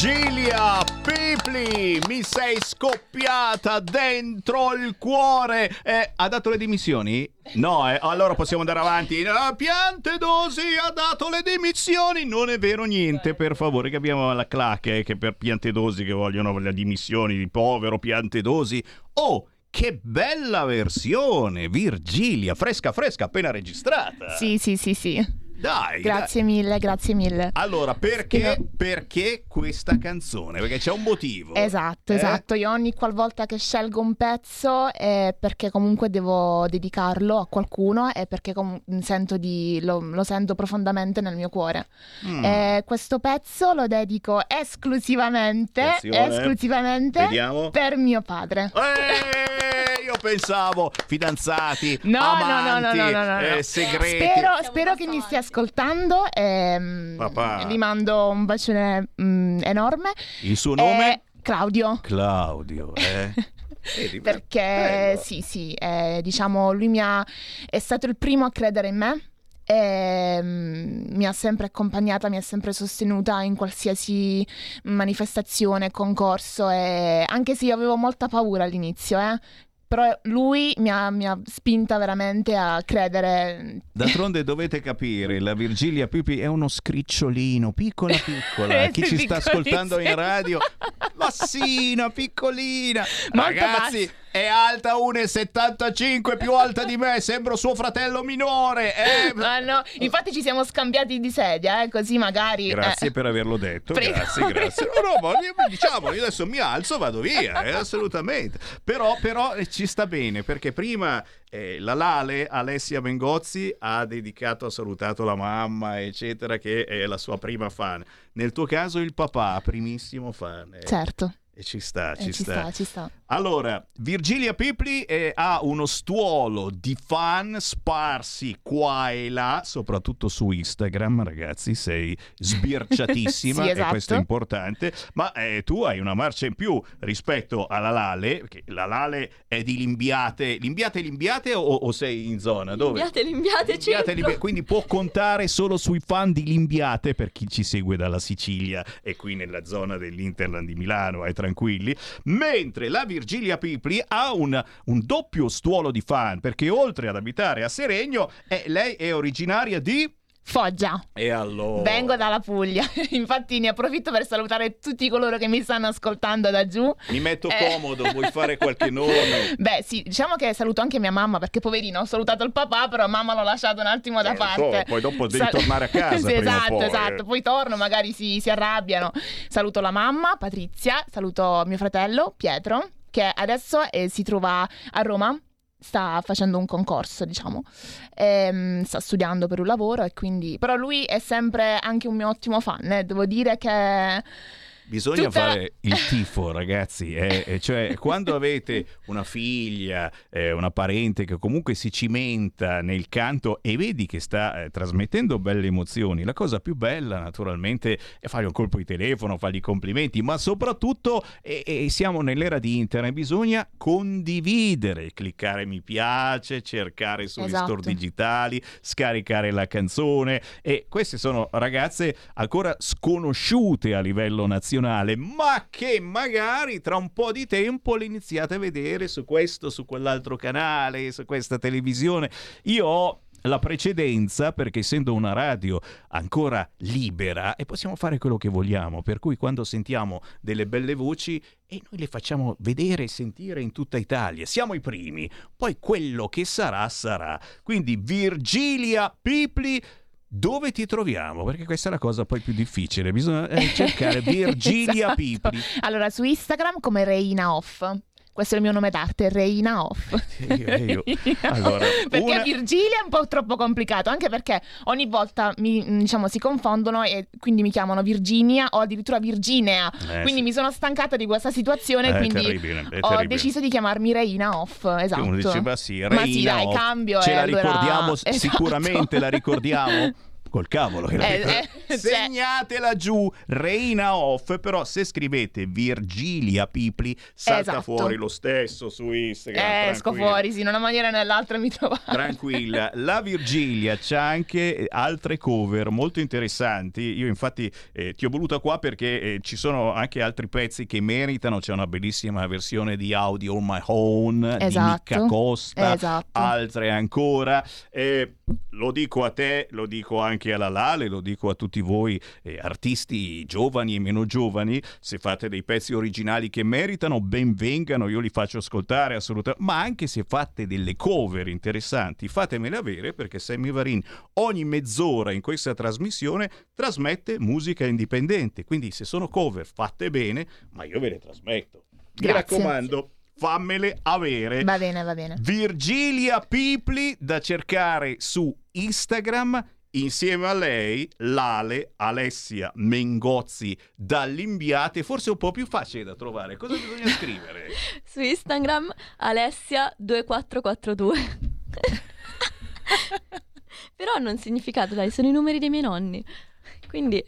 Virgilia Pipli, mi sei scoppiata dentro il cuore. Eh, ha dato le dimissioni? No, eh, allora possiamo andare avanti. Ah, Piantedosi ha dato le dimissioni. Non è vero niente, per favore, che abbiamo la clacca eh, che per Piantedosi che vogliono le dimissioni di povero Piantedosi. Oh, che bella versione, Virgilia, fresca fresca, appena registrata. Sì, sì, sì, sì. Dai, Grazie mille, grazie mille. Allora, perché, perché questa canzone? Perché c'è un motivo. Esatto, Eh? esatto. Io ogni qualvolta che scelgo un pezzo è perché comunque devo dedicarlo a qualcuno e perché com- sento di- lo, lo sento profondamente nel mio cuore. Mm. E questo pezzo lo dedico esclusivamente, Attenzione. esclusivamente Vediamo. per mio padre. Eh, io pensavo fidanzati, No, no, no, amanti, no, no, no, no. eh, segreti. Spero, spero che mi stia ascoltando e mm, Papà. gli mando un bacione mm, enorme. Il suo nome? Eh, Claudio. Claudio, eh. (laughs) Vedi, beh, Perché bello. sì, sì, eh, diciamo, lui mi ha, è stato il primo a credere in me. E, mm, mi ha sempre accompagnata, mi ha sempre sostenuta in qualsiasi manifestazione, concorso. E anche se io avevo molta paura all'inizio, eh, però lui mi ha, mi ha spinta veramente a credere. D'altronde dovete capire, la Virgilia Pipi è uno scricciolino, piccola piccola. (laughs) Eh, Chi ci sta ascoltando in radio, (laughs) massina, piccolina. Molto Ragazzi, è alta 1,75 più alta di me, sembro suo fratello minore. eh. Ma (laughs) no, infatti ci siamo scambiati di sedia, eh, così magari. Grazie eh. per averlo detto, Prego. grazie, grazie. No, no, ma io- diciamo, io adesso mi alzo, vado via, eh, assolutamente. Però, però eh, ci sta bene, perché prima eh, la Lale, Alessia Bengozzi, ha dedicato, ha salutato la mamma, eccetera, che è la sua prima fan. Nel tuo caso il papà, primissimo fan. eh. Certo. E ci sta, Eh, ci, ci sta, ci sta. Allora, Virgilia Pipli eh, ha uno stuolo di fan sparsi qua e là, soprattutto su Instagram, ragazzi, sei sbirciatissima (laughs) Sì, e esatto. questo è importante, ma eh, tu hai una marcia in più rispetto alla Lale, perché la Lale è di Limbiate, Limbiate Limbiate o, o sei in zona? Dove? Limbiate, limbiate, Limbiate, centro. Limbiate, quindi può contare solo sui fan di Limbiate per chi ci segue dalla Sicilia e qui nella zona dell'Interland di Milano, ai tranquilli. Mentre la Virgilia Pipli ha un, un doppio stuolo di fan perché oltre ad abitare a Seregno, eh, lei è originaria di... Foggia. E allora... Vengo dalla Puglia, (laughs) infatti ne approfitto per salutare tutti coloro che mi stanno ascoltando da giù. Mi metto Eh. comodo, vuoi fare qualche (laughs) nome? Beh, sì, diciamo che saluto anche mia mamma perché poverino, ho salutato il papà, però mamma l'ho lasciato un attimo da Eh, so, parte. poi dopo devi tornare a casa (laughs) Sì, esatto, poi, esatto. Poi torno, magari si, si arrabbiano. Saluto la mamma, Patrizia, saluto mio fratello Pietro, che adesso eh, si trova a Roma. Sta facendo un concorso, diciamo, Ehm, sta studiando per un lavoro e quindi... Però lui è sempre anche un mio ottimo fan, eh. devo dire che... Bisogna Tutta fare il tifo, ragazzi. eh, eh, cioè, quando avete una figlia, eh, una parente che comunque si cimenta nel canto e vedi che sta eh, trasmettendo belle emozioni, la cosa più bella, naturalmente, è fargli un colpo di telefono, fargli complimenti, ma soprattutto, siamo nell'era di internet, bisogna condividere, cliccare mi piace, cercare sugli Esatto. store digitali, scaricare la canzone. E queste sono ragazze ancora sconosciute a livello nazionale, ma che magari tra un po' di tempo le iniziate a vedere su questo, su quell'altro canale, su questa televisione. Io ho la precedenza perché essendo una radio ancora libera e possiamo fare quello che vogliamo, per cui quando sentiamo delle belle voci e noi le facciamo vedere e sentire in tutta Italia, siamo i primi, poi quello che sarà sarà. Quindi Virgilia Pipli dove ti troviamo? Perché questa è la cosa poi più difficile, bisogna eh, cercare Virgilia (laughs) Esatto. Pipli. Allora, su Instagram come Reina Off. Questo è il mio nome d'arte, Reina Off. (laughs) Io- io- (laughs) allora, perché una- Virgilia è un po' troppo complicato, anche perché ogni volta mi, mm, diciamo, si confondono e quindi mi chiamano Virginia o addirittura Virginea. Eh, quindi sì. mi sono stancata di questa situazione, È quindi terribile, ho terribile. deciso di chiamarmi Reina Off. Esatto. Uno dice, ma sì, Ma sì, Reina dai, Off. cambio. Ce e la allora- ricordiamo, Esatto. (laughs) sicuramente la ricordiamo. Col cavolo che Eh, eh, cioè- segnatela giù Reina Off però se scrivete Virgilia Pipli salta Esatto. fuori lo stesso su Instagram Eh, esco fuori, sì, in una maniera o nell'altra mi trovate. (laughs) Tranquilla, la Virgilia c'ha anche eh, altre cover molto interessanti. Io, infatti, eh, ti ho voluta qua perché eh, ci sono anche altri pezzi che meritano. C'è una bellissima versione di Audio on My Own di Esatto. Nicca Costa, Esatto. altre ancora. Eh, lo dico a te, lo dico anche alla Lale, lo dico a tutti voi eh, artisti giovani e meno giovani, se fate dei pezzi originali che meritano, ben vengano, io li faccio ascoltare assolutamente, ma anche se fate delle cover interessanti, fatemele avere perché Sammy Varin ogni mezz'ora in questa trasmissione trasmette musica indipendente, quindi se sono cover fatte bene, ma io ve le trasmetto. Mi raccomando, fammele avere. Va bene, va bene. Virgilia Pipli da cercare su Instagram. Insieme a lei, Lale Alessia Mengozzi dall'Imbiate, forse un po' più facile da trovare. Cosa bisogna scrivere? (laughs) Su Instagram Alessia2442. (laughs) Però hanno un significato, dai, sono i numeri dei miei nonni. Quindi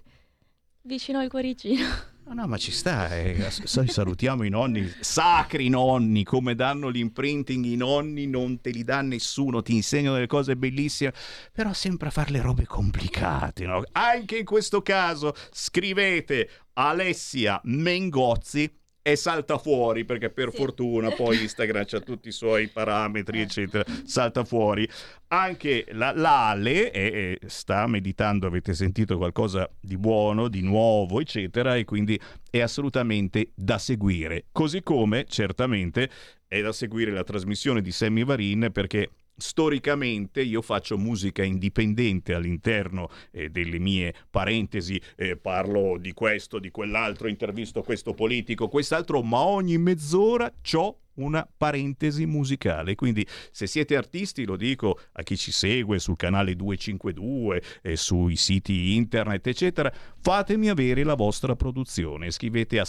vicino al cuoricino. No, no, ma ci sta. eh. (laughs) Sa- Salutiamo i nonni, sacri nonni, come danno l'imprinting i nonni, non te li dà nessuno, ti insegnano delle cose bellissime, però sempre a fare le robe complicate. no? Anche in questo caso scrivete Alessia Mengozzi e salta fuori perché per fortuna poi Instagram c'ha tutti i suoi parametri eccetera salta fuori. Anche la Lale eh, eh, sta meditando avete sentito qualcosa di buono di nuovo eccetera e quindi è assolutamente da seguire. Così come certamente è da seguire la trasmissione di Sammy Varin perché storicamente io faccio musica indipendente all'interno eh, delle mie parentesi, eh, parlo di questo, di quell'altro, intervisto questo politico, quest'altro, ma ogni mezz'ora c'ho una parentesi musicale. Quindi se siete artisti, lo dico a chi ci segue sul canale 252 e sui siti internet, eccetera, fatemi avere la vostra produzione. Scrivete a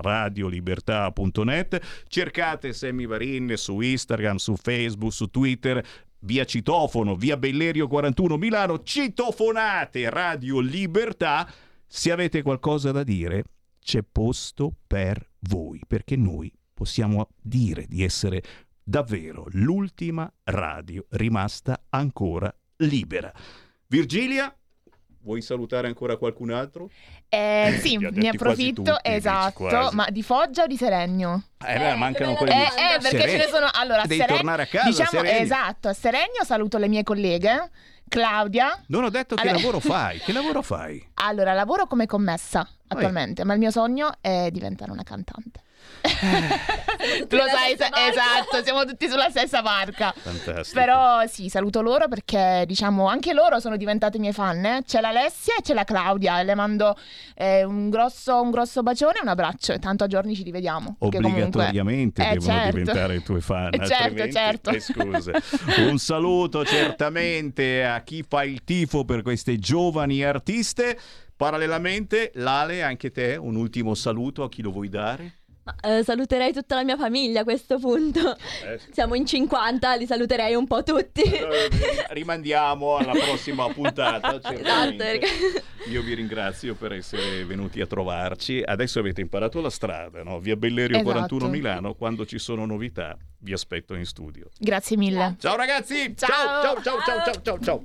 radiolibertà.net, cercate Sammy Varin su Instagram, su Facebook, su Twitter. Via Citofono, via Bellerio 41 Milano, citofonate Radio Libertà. Se avete qualcosa da dire, c'è posto per voi, perché noi possiamo dire di essere davvero l'ultima radio rimasta ancora libera. Virgilia, vuoi salutare ancora qualcun altro? Eh, sì, Li ha ne approfitto, tutti, esatto, quasi. ma di Foggia o di Seregno? Eh, beh, mancano quelli Eh, di eh, perché Seregno. ce ne sono. Allora, Devi Seren- tornare a casa, Diciamo, esatto, a Seregno saluto le mie colleghe, Claudia. Non ho detto che Allora- lavoro (laughs) fai. Che lavoro fai? Allora, lavoro come commessa attualmente, ma il mio sogno è diventare una cantante. Tu lo sai, sa- esatto, siamo tutti sulla stessa barca. Fantastico. Però sì, saluto loro perché diciamo anche loro sono diventate mie fan. eh. C'è l'Alessia e c'è la Claudia e le mando eh, un, grosso, un grosso bacione e un abbraccio. E tanto a giorni ci rivediamo. perché comunque- Obbligatoriamente Eh, devono certo. diventare i tuoi fan. Eh, (laughs) certo, certo. eh, scusa. Un saluto (laughs) certamente a chi fa il tifo per queste giovani artiste. Parallelamente, Lale, anche te, un ultimo saluto a chi lo vuoi dare? Ma, eh, saluterei tutta la mia famiglia a questo punto. Eh, Siamo in 50, li saluterei un po' tutti. Rimandiamo alla prossima puntata. (laughs) Esatto, certamente. perché- Io vi ringrazio per essere venuti a trovarci. Adesso avete imparato la strada, no? Via Bellerio Esatto. 41 Milano. Quando ci sono novità, vi aspetto in studio. Grazie mille. Ciao ragazzi! Ciao. ciao, ciao, ciao, ciao, ciao, ciao.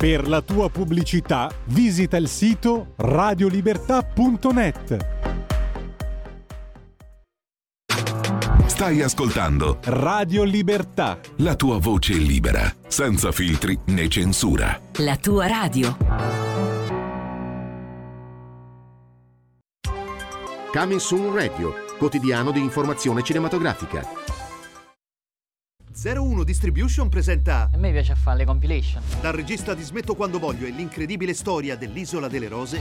Per la tua pubblicità visita il sito radiolibertà.net. Stai ascoltando Radio Libertà. la tua voce libera, senza filtri né censura. La tua radio. Coming Soon Radio, quotidiano di informazione cinematografica. 01 Distribution presenta A me piace fare le compilation. Dal regista di Smetto quando voglio e l'incredibile storia dell'Isola delle Rose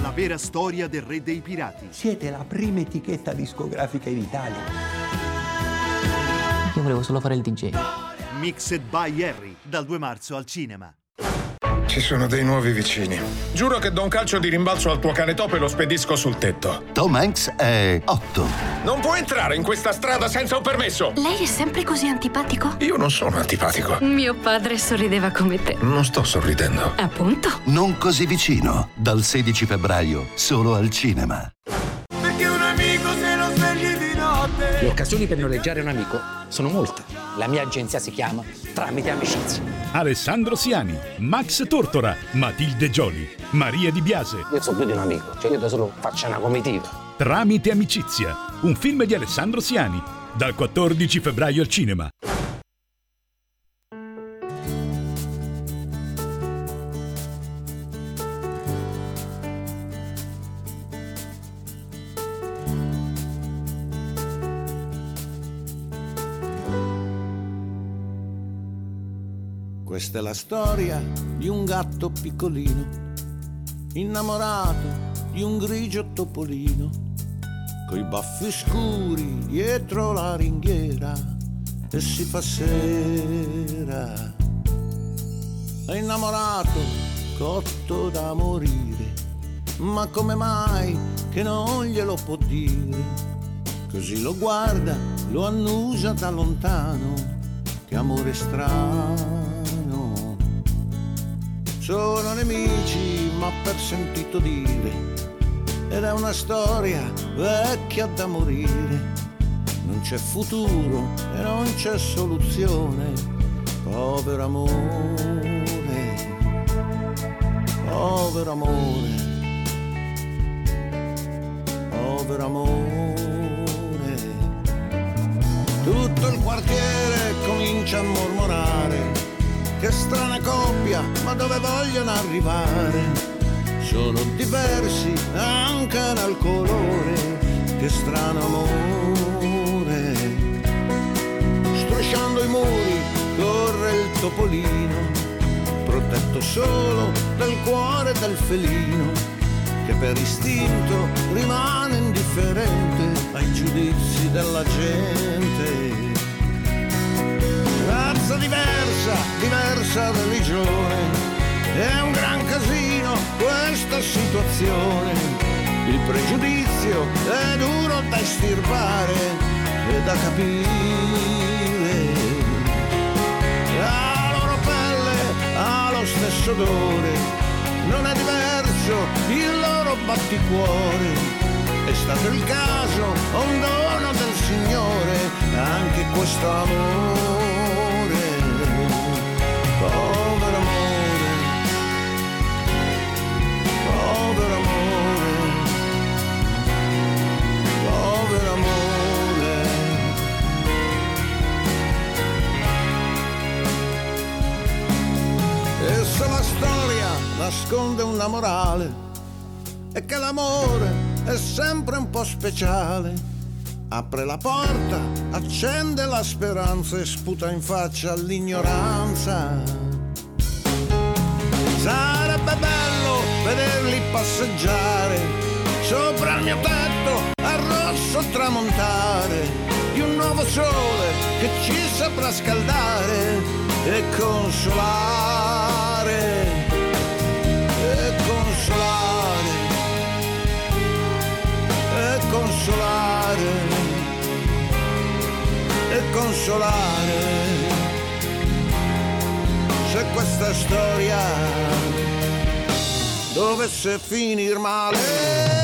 La vera storia del re dei pirati Siete la prima etichetta discografica in Italia. Io volevo solo fare il DJ. Mixed by Harry dal 2 marzo al cinema Ci sono dei nuovi vicini. Giuro che do un calcio di rimbalzo al tuo cane topo e lo spedisco sul tetto. Tom Hanks è 8. Non può entrare in questa strada senza un permesso! Lei è sempre così antipatico? Io non sono antipatico. Mio padre sorrideva come te. Non sto sorridendo. Appunto. Non così vicino. Dal 16 febbraio, solo al cinema. Perché un amico Le occasioni per noleggiare un amico sono molte. La mia agenzia si chiama Tramite Amicizia. Alessandro Siani, Max Tortora, Matilde Gioli, Maria Di Biase. Io sono più di un amico, cioè io da solo faccio una comitiva. Tramite Amicizia, un film di Alessandro Siani, dal 14 febbraio al cinema. Questa è la storia di un gatto piccolino, innamorato di un grigio topolino, coi baffi scuri dietro la ringhiera e si fa sera. È innamorato, cotto da morire, ma come mai che non glielo può dire? Così lo guarda, lo annusa da lontano, che amore strano. Sono nemici, ma per sentito dire, ed è una storia vecchia da morire. Non c'è futuro e non c'è soluzione, povero amore, povero amore, povero amore. Tutto il quartiere comincia a mormorare che strana coppia, ma dove vogliono arrivare? Sono diversi anche dal colore, che strano amore. Strisciando i muri corre il topolino, protetto solo dal cuore del felino, che per istinto rimane indifferente ai giudizi della gente razza diversa, diversa religione. È un gran casino questa situazione. Il pregiudizio è duro da estirpare e da capire. La loro pelle ha lo stesso odore, non è diverso il loro batticuore. È stato il caso, un dono del Signore, anche questo amore. Povero amore, povero amore. E la storia nasconde una morale, è che l'amore è sempre un po' speciale. Apre la porta, accende la speranza e sputa in faccia l'ignoranza. Sarebbe bello vederli passeggiare sopra il mio tetto al rosso tramontare di un nuovo sole che ci saprà scaldare e consolare. E consolare. E consolare. E consolare se questa storia dovesse finir male.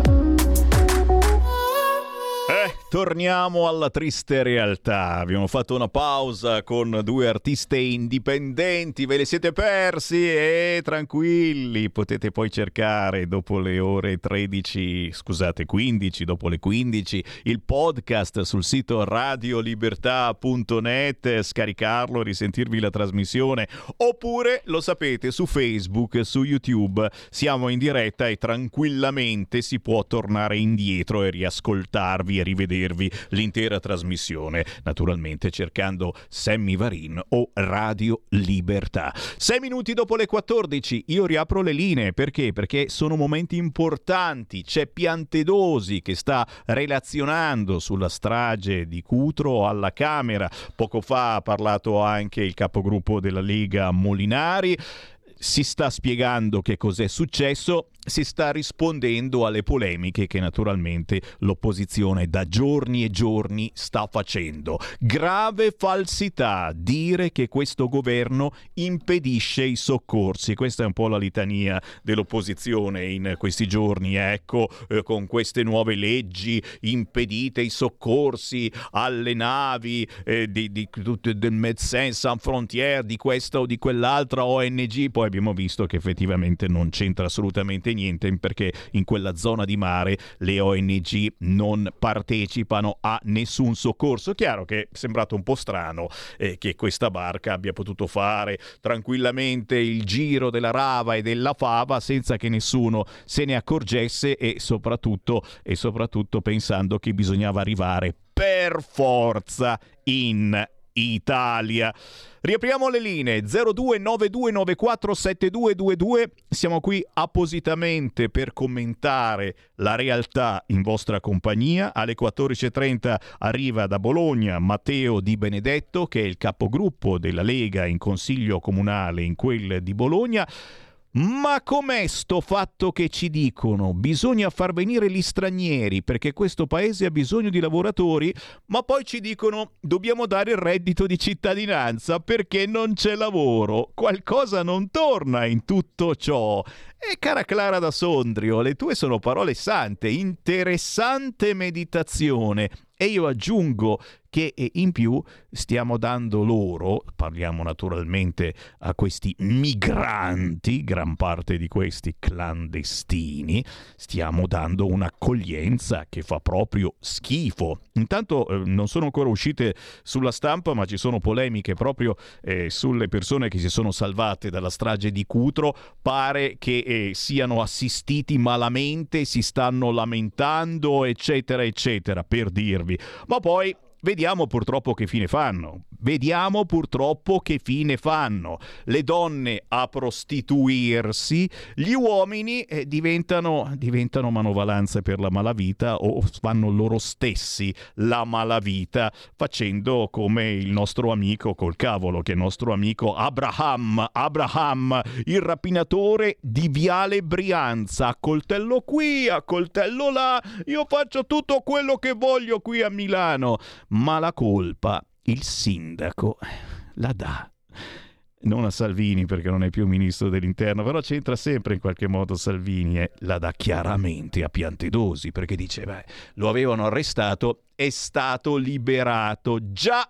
Torniamo alla triste realtà. Abbiamo fatto una pausa con due artiste indipendenti, ve le siete persi? E tranquilli, potete poi cercare dopo le ore 13, scusate, 15, dopo le 15, il podcast sul sito radiolibertà.net, scaricarlo, risentirvi la trasmissione, oppure lo sapete su Facebook, su YouTube, siamo in diretta e tranquillamente si può tornare indietro e riascoltarvi e rivedervi l'intera trasmissione, naturalmente cercando Sammy Varin o Radio Libertà. Sei minuti dopo le 14 io riapro le linee, perché? Perché sono momenti importanti, c'è Piantedosi che sta relazionando sulla strage di Cutro alla Camera, poco fa ha parlato anche il capogruppo della Lega Molinari si sta spiegando che cos'è successo, si sta rispondendo alle polemiche che naturalmente l'opposizione da giorni e giorni sta facendo. Grave falsità dire che questo governo impedisce i soccorsi. Questa è un po' la litania dell'opposizione in questi giorni. Ecco, eh, con queste nuove leggi impedite i soccorsi alle navi eh, di, di, di- del Médecins Sans Frontières, di questa o di quell'altra ONG. Poi abbiamo visto che effettivamente non c'entra assolutamente niente perché in quella zona di mare le ONG non partecipano a nessun soccorso. Chiaro che è sembrato un po' strano eh, che questa barca abbia potuto fare tranquillamente il giro della rava e della fava senza che nessuno se ne accorgesse e soprattutto, e soprattutto pensando che bisognava arrivare per forza in Italia. Riapriamo le linee 0292947222. Siamo qui appositamente per commentare la realtà in vostra compagnia. Alle 14:30 arriva da Bologna Matteo Di Benedetto, che è il capogruppo della Lega in Consiglio Comunale in quel di Bologna. Ma com'è sto fatto che ci dicono bisogna far venire gli stranieri perché questo paese ha bisogno di lavoratori, ma poi ci dicono dobbiamo dare il reddito di cittadinanza perché non c'è lavoro? Qualcosa non torna in tutto ciò. E cara Clara da Sondrio, le tue sono parole sante, interessante meditazione. E io aggiungo che eh, in più stiamo dando loro, parliamo naturalmente a questi migranti, gran parte di questi clandestini, stiamo dando un'accoglienza che fa proprio schifo. Intanto eh, non sono ancora uscite sulla stampa, ma ci sono polemiche proprio eh, sulle persone che si sono salvate dalla strage di Cutro. Pare che eh, siano assistiti malamente, si stanno lamentando, eccetera, eccetera, per dirvi. Ma poi Vediamo purtroppo che fine fanno. Vediamo purtroppo che fine fanno. Le donne a prostituirsi, gli uomini eh, diventano, diventano manovalanze per la malavita o fanno loro stessi la malavita, facendo come il nostro amico col cavolo, che è il nostro amico Abraham, Abraham, il rapinatore di Viale Brianza, a coltello qui, a coltello là, io faccio tutto quello che voglio qui a Milano ma la colpa il sindaco la dà. Non a Salvini perché non è più ministro dell'interno, però c'entra sempre in qualche modo Salvini e la dà chiaramente a Piantedosi perché dice, beh, lo avevano arrestato, è stato liberato. Già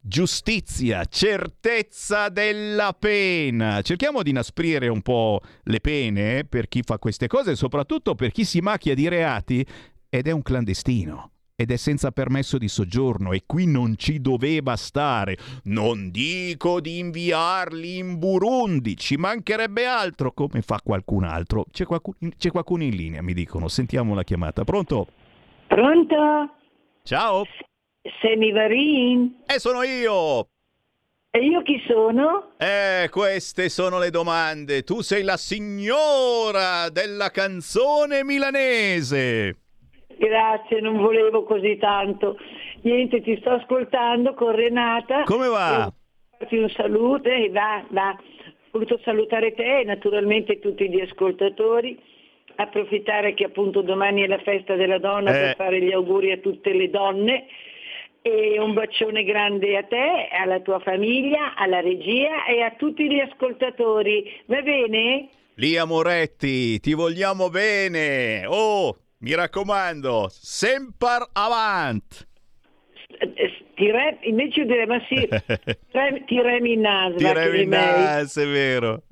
Giustizia, certezza della pena. Cerchiamo di inasprire un po' le pene per chi fa queste cose soprattutto per chi si macchia di reati ed è un clandestino ed è senza permesso di soggiorno e qui non ci doveva stare. Non dico di inviarli in Burundi, ci mancherebbe altro come fa qualcun altro. C'è qualcuno, c'è qualcuno in linea, mi dicono. Sentiamo la chiamata. Pronto? Pronto? Ciao. Semivarin? Eh, sono io. E io chi sono? Eh, queste sono le domande. Tu sei la signora della canzone milanese. Grazie, non volevo così tanto. Niente, ti sto ascoltando con Renata. Come va? Farti un saluto e va, va. Ho voluto salutare te e naturalmente tutti gli ascoltatori. Approfittare che appunto domani è la festa della donna Eh. per fare gli auguri a tutte le donne. e un bacione grande a te, alla tua famiglia, alla regia e a tutti gli ascoltatori. Va bene? Lia Moretti, ti vogliamo bene. Oh, mi raccomando, sempre avant. Ti re- invece io direi, ma sì, (laughs) ti remi in naso. che Tirami in naso, è vero.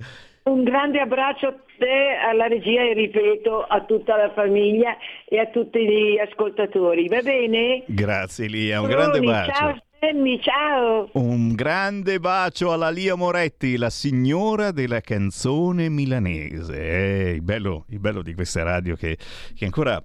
Un grande abbraccio a te, alla regia e ripeto a tutta la famiglia e a tutti gli ascoltatori. Va bene? Grazie Lia, un grande Bruni, bacio. Ciao Sammy, ciao. Un grande bacio alla Lia Moretti, la signora della canzone milanese. Eh, il, bello, il bello di questa radio che, che ancora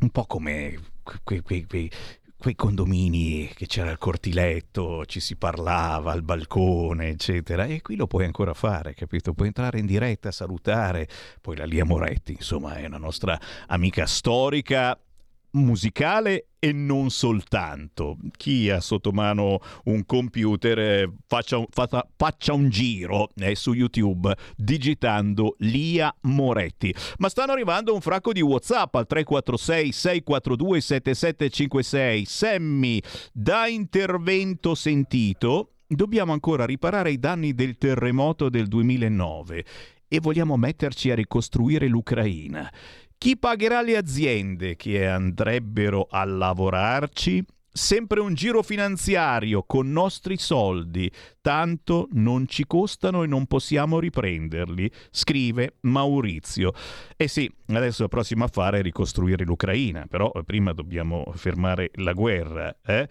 un po' come quei, quei- quei- quei condomini che c'era il cortiletto, ci si parlava al balcone, eccetera. E qui lo puoi ancora fare, capito? Puoi entrare in diretta, salutare. Poi la Lia Moretti, insomma, è una nostra amica storica musicale e non soltanto. Chi ha sotto mano un computer eh, faccia, faccia- faccia un giro eh, su YouTube digitando Lia Moretti. Ma stanno arrivando un fracco di WhatsApp al 346 642 7756. Sammy, da intervento sentito, dobbiamo ancora riparare i danni del terremoto del 2009 e vogliamo metterci a ricostruire l'Ucraina. Chi pagherà le aziende che andrebbero a lavorarci? Sempre un giro finanziario con nostri soldi, tanto non ci costano e non possiamo riprenderli, scrive Maurizio. Eh sì, adesso la prossima affare è ricostruire l'Ucraina, però prima dobbiamo fermare la guerra, eh?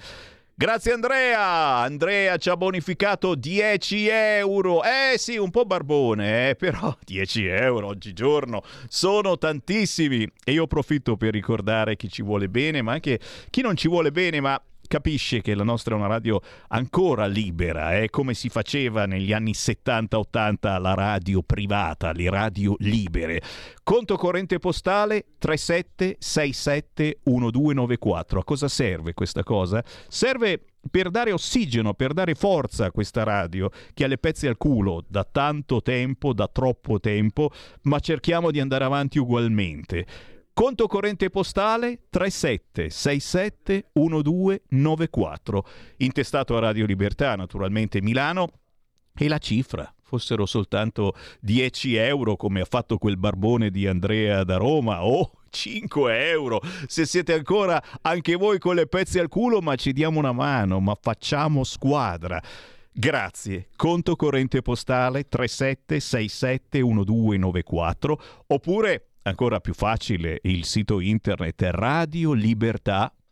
Grazie Andrea! Andrea ci ha bonificato 10 euro. Eh sì, un po' barbone, eh, però (laughs) 10 euro oggigiorno sono tantissimi. E io approfitto per ricordare chi ci vuole bene, ma anche chi non ci vuole bene, ma capisce che la nostra è una radio ancora libera, eh, come si faceva negli anni 70-80 la radio privata, le radio libere. Conto corrente postale 37671294. A cosa serve questa cosa? Serve per dare ossigeno, per dare forza a questa radio che ha le pezze al culo da tanto tempo, da troppo tempo, ma cerchiamo di andare avanti ugualmente. Conto corrente postale 37671294, intestato a Radio Libertà, naturalmente Milano, e la cifra fossero soltanto 10 euro come ha fatto quel barbone di Andrea da Roma o 5 euro. Se siete ancora anche voi con le pezze al culo ma ci diamo una mano ma facciamo squadra. Grazie. Conto corrente postale 37671294 oppure ancora più facile il sito internet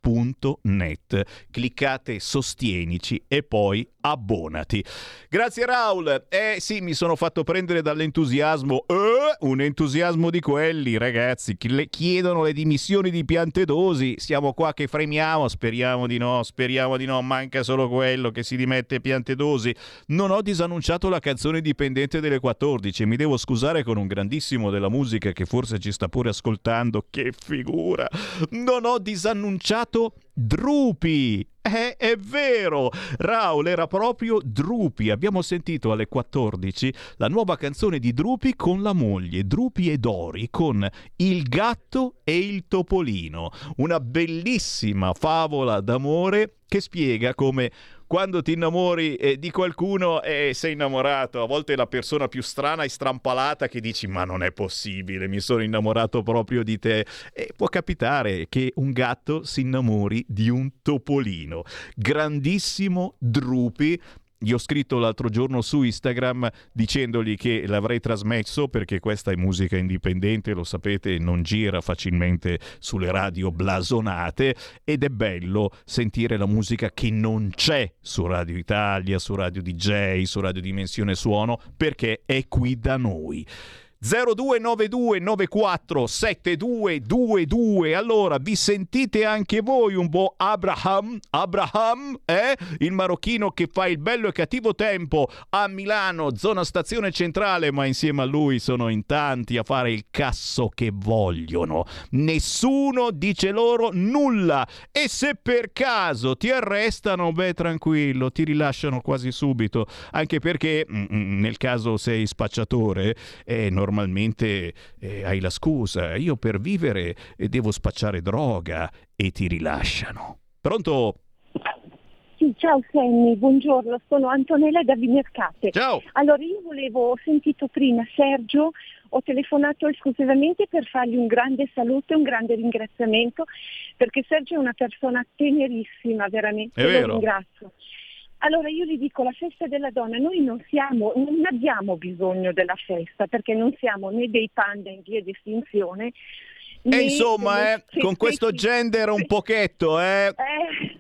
radiolibertà.net. Cliccate sostienici e poi abbonati. Grazie Raul. Eh sì, mi sono fatto prendere dall'entusiasmo. Eh, un entusiasmo di quelli, ragazzi, che le chiedono le dimissioni di Piantedosi. Siamo qua che fremiamo, speriamo di no, speriamo di no, manca solo quello che si dimette Piantedosi. Non ho disannunciato la canzone dipendente delle 14, mi devo scusare con un grandissimo della musica che forse ci sta pure ascoltando. Che figura! Non ho disannunciato Drupi. Eh, è vero, Raul era proprio Drupi. Abbiamo sentito alle 14 la nuova canzone di Drupi con la moglie, Drupi e Dori, con Il gatto e il topolino. Una bellissima favola d'amore che spiega come quando ti innamori eh, di qualcuno e sei innamorato, a volte è la persona più strana e strampalata che dici ma non è possibile, mi sono innamorato proprio di te. E può capitare che un gatto si innamori di un topolino. Grandissimo Drupi. Gli ho scritto l'altro giorno su Instagram dicendogli che l'avrei trasmesso perché questa è musica indipendente, lo sapete, non gira facilmente sulle radio blasonate ed è bello sentire la musica che non c'è su Radio Italia, su Radio DJ, su Radio Dimensione Suono perché è qui da noi. 0292 94 7222 allora vi sentite anche voi un po' Abraham? Abraham eh? il marocchino che fa il bello e cattivo tempo a Milano zona stazione centrale ma insieme a lui sono in tanti a fare il casso che vogliono. Nessuno dice loro nulla. E se per caso ti arrestano beh tranquillo ti rilasciano quasi subito. Anche perché mm, mm, nel caso sei spacciatore è normalmente eh, hai la scusa, io per vivere eh, devo spacciare droga e ti rilasciano. Pronto? Sì, ciao Sammy, buongiorno, sono Antonella da Vimercate. Ciao. Allora io volevo, ho sentito prima Sergio, ho telefonato esclusivamente per fargli un grande saluto e un grande ringraziamento perché Sergio è una persona tenerissima, veramente, È vero. lo ringrazio. Allora io gli dico, la festa della donna, noi non siamo, non abbiamo bisogno della festa perché non siamo né dei panda in via di estinzione. E insomma, eh, con questo gender un pochetto, eh. eh,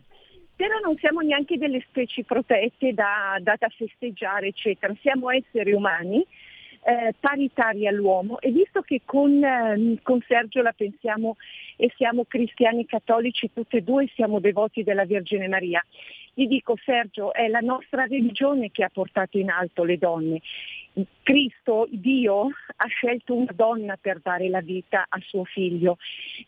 però non siamo neanche delle specie protette da, da- da festeggiare, eccetera. Siamo esseri umani, eh, paritari all'uomo e visto che con, ehm, con Sergio la pensiamo e siamo cristiani cattolici tutti e due, siamo devoti della Vergine Maria, gli dico Sergio, è la nostra religione che ha portato in alto le donne. Cristo, Dio, ha scelto una donna per dare la vita a suo figlio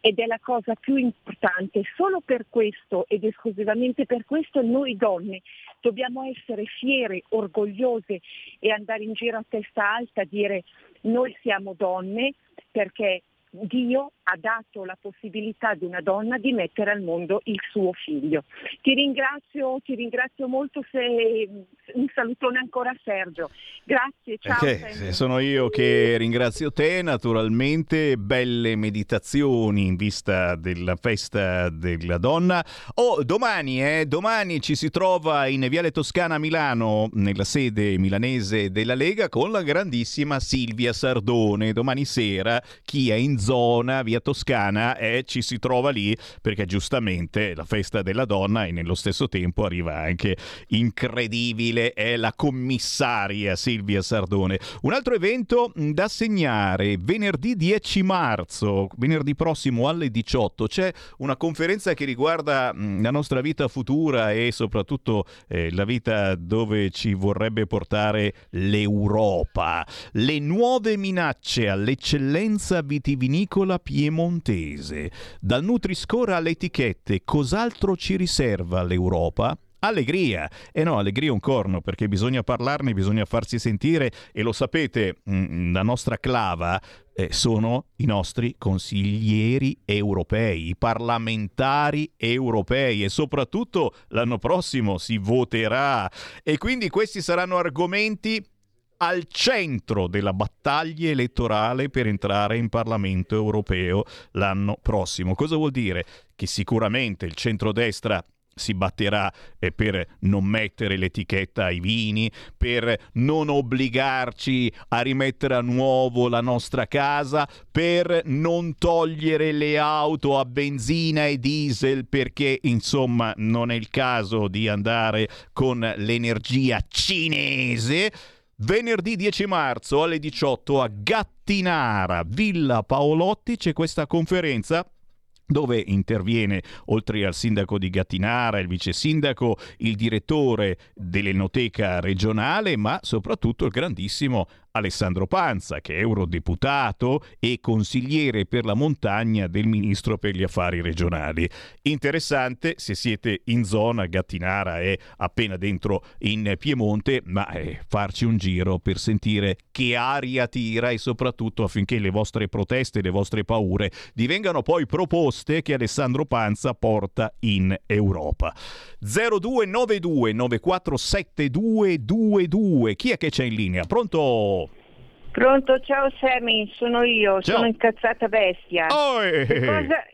ed è la cosa più importante. Solo per questo ed esclusivamente per questo noi donne dobbiamo essere fiere, orgogliose e andare in giro a testa alta a dire noi siamo donne perché Dio ha dato la possibilità ad una donna di mettere al mondo il suo figlio. Ti ringrazio, ti ringrazio molto se un salutone ancora a Sergio. Grazie, ciao. Eh, Sammy. sono io che ringrazio te, naturalmente, belle meditazioni in vista della festa della donna. Oh, domani, eh, domani ci si trova in Viale Toscana a Milano, nella sede milanese della Lega, con la grandissima Silvia Sardone. Domani sera, chi è in zona, via Toscana, eh, ci si trova lì perché giustamente la festa della donna e nello stesso tempo arriva anche incredibile, è la commissaria Silvia Sardone. Un altro evento da segnare, venerdì 10 marzo, venerdì prossimo alle 18, c'è una conferenza che riguarda la nostra vita futura e soprattutto eh, la vita dove ci vorrebbe portare l'Europa. Le nuove minacce all'eccellenza vitivinicola piemontese. Dal Nutri-Score alle etichette, cos'altro ci riserva l'Europa? Allegria, e no, allegria è un corno perché bisogna parlarne, bisogna farsi sentire e lo sapete, mm, la nostra clava eh, sono i nostri consiglieri europei, i parlamentari europei e soprattutto l'anno prossimo si voterà e quindi questi saranno argomenti al centro della battaglia elettorale per entrare in Parlamento europeo l'anno prossimo. Cosa vuol dire? Che sicuramente il centrodestra si batterà eh, per non mettere l'etichetta ai vini, per non obbligarci a rimettere a nuovo la nostra casa, per non togliere le auto a benzina e diesel perché insomma non è il caso di andare con l'energia cinese. Venerdì 10 marzo alle 18 a Gattinara, Villa Paolotti, c'è questa conferenza dove interviene oltre al sindaco di Gattinara, il vice sindaco, il direttore dell'Enoteca regionale, ma soprattutto il grandissimo Alessandro Panza, che è eurodeputato e consigliere per la montagna del ministro per gli affari regionali. Interessante, se siete in zona, Gattinara è appena dentro in Piemonte, ma eh, farci un giro per sentire che aria tira e soprattutto affinché le vostre proteste, le vostre paure divengano poi proposte che Alessandro Panza porta in Europa. 0292 947222 chi è che c'è in linea? Pronto? Pronto, ciao Sammy, sono io, Ciao. sono incazzata bestia. Che cosa,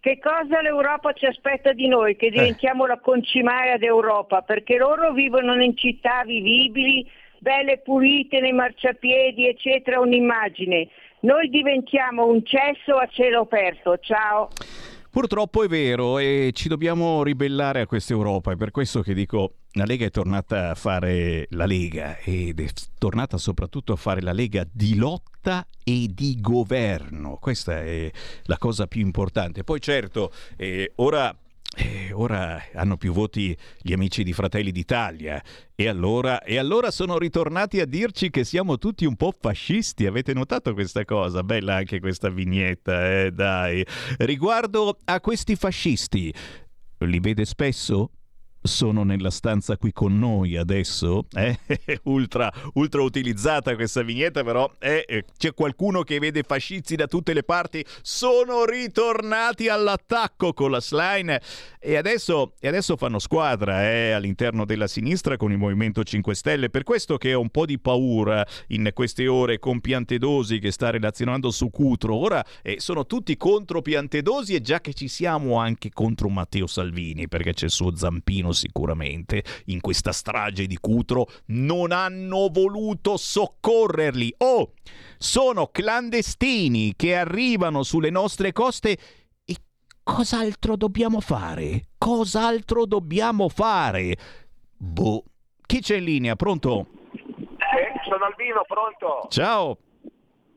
che cosa l'Europa ci aspetta di noi? Che diventiamo la concimaia d'Europa, perché loro vivono in città vivibili, belle pulite nei marciapiedi, eccetera, un'immagine. Noi diventiamo un cesso a cielo aperto. Ciao. Purtroppo è vero e ci dobbiamo ribellare a questa Europa, è per questo che dico la Lega è tornata a fare la Lega ed è tornata soprattutto a fare la Lega di lotta e di governo. Questa è la cosa più importante. Poi certo, eh, ora eh, ora hanno più voti gli amici di Fratelli d'Italia e allora, e allora sono ritornati a dirci che siamo tutti un po' fascisti. Avete notato questa cosa? Bella anche questa vignetta, eh, dai. Riguardo a questi fascisti, li vede spesso? Sono nella stanza qui con noi adesso? (laughs) Eh? ultra, ultra utilizzata questa vignetta, però eh, eh, c'è qualcuno che vede fascisti da tutte le parti. Sono ritornati all'attacco con la slime. E adesso, e adesso fanno squadra eh, all'interno della sinistra con il Movimento 5 Stelle. Per questo che ho un po' di paura in queste ore con Piantedosi che sta relazionando su Cutro. Ora eh, sono tutti contro Piantedosi e già che ci siamo anche contro Matteo Salvini, perché c'è il suo zampino sicuramente in questa strage di Cutro, non hanno voluto soccorrerli. Oh, sono clandestini che arrivano sulle nostre coste e cos'altro dobbiamo fare? Cos'altro dobbiamo fare? Boh. Chi c'è in linea? Pronto? Eh, sono Albino, pronto? Ciao.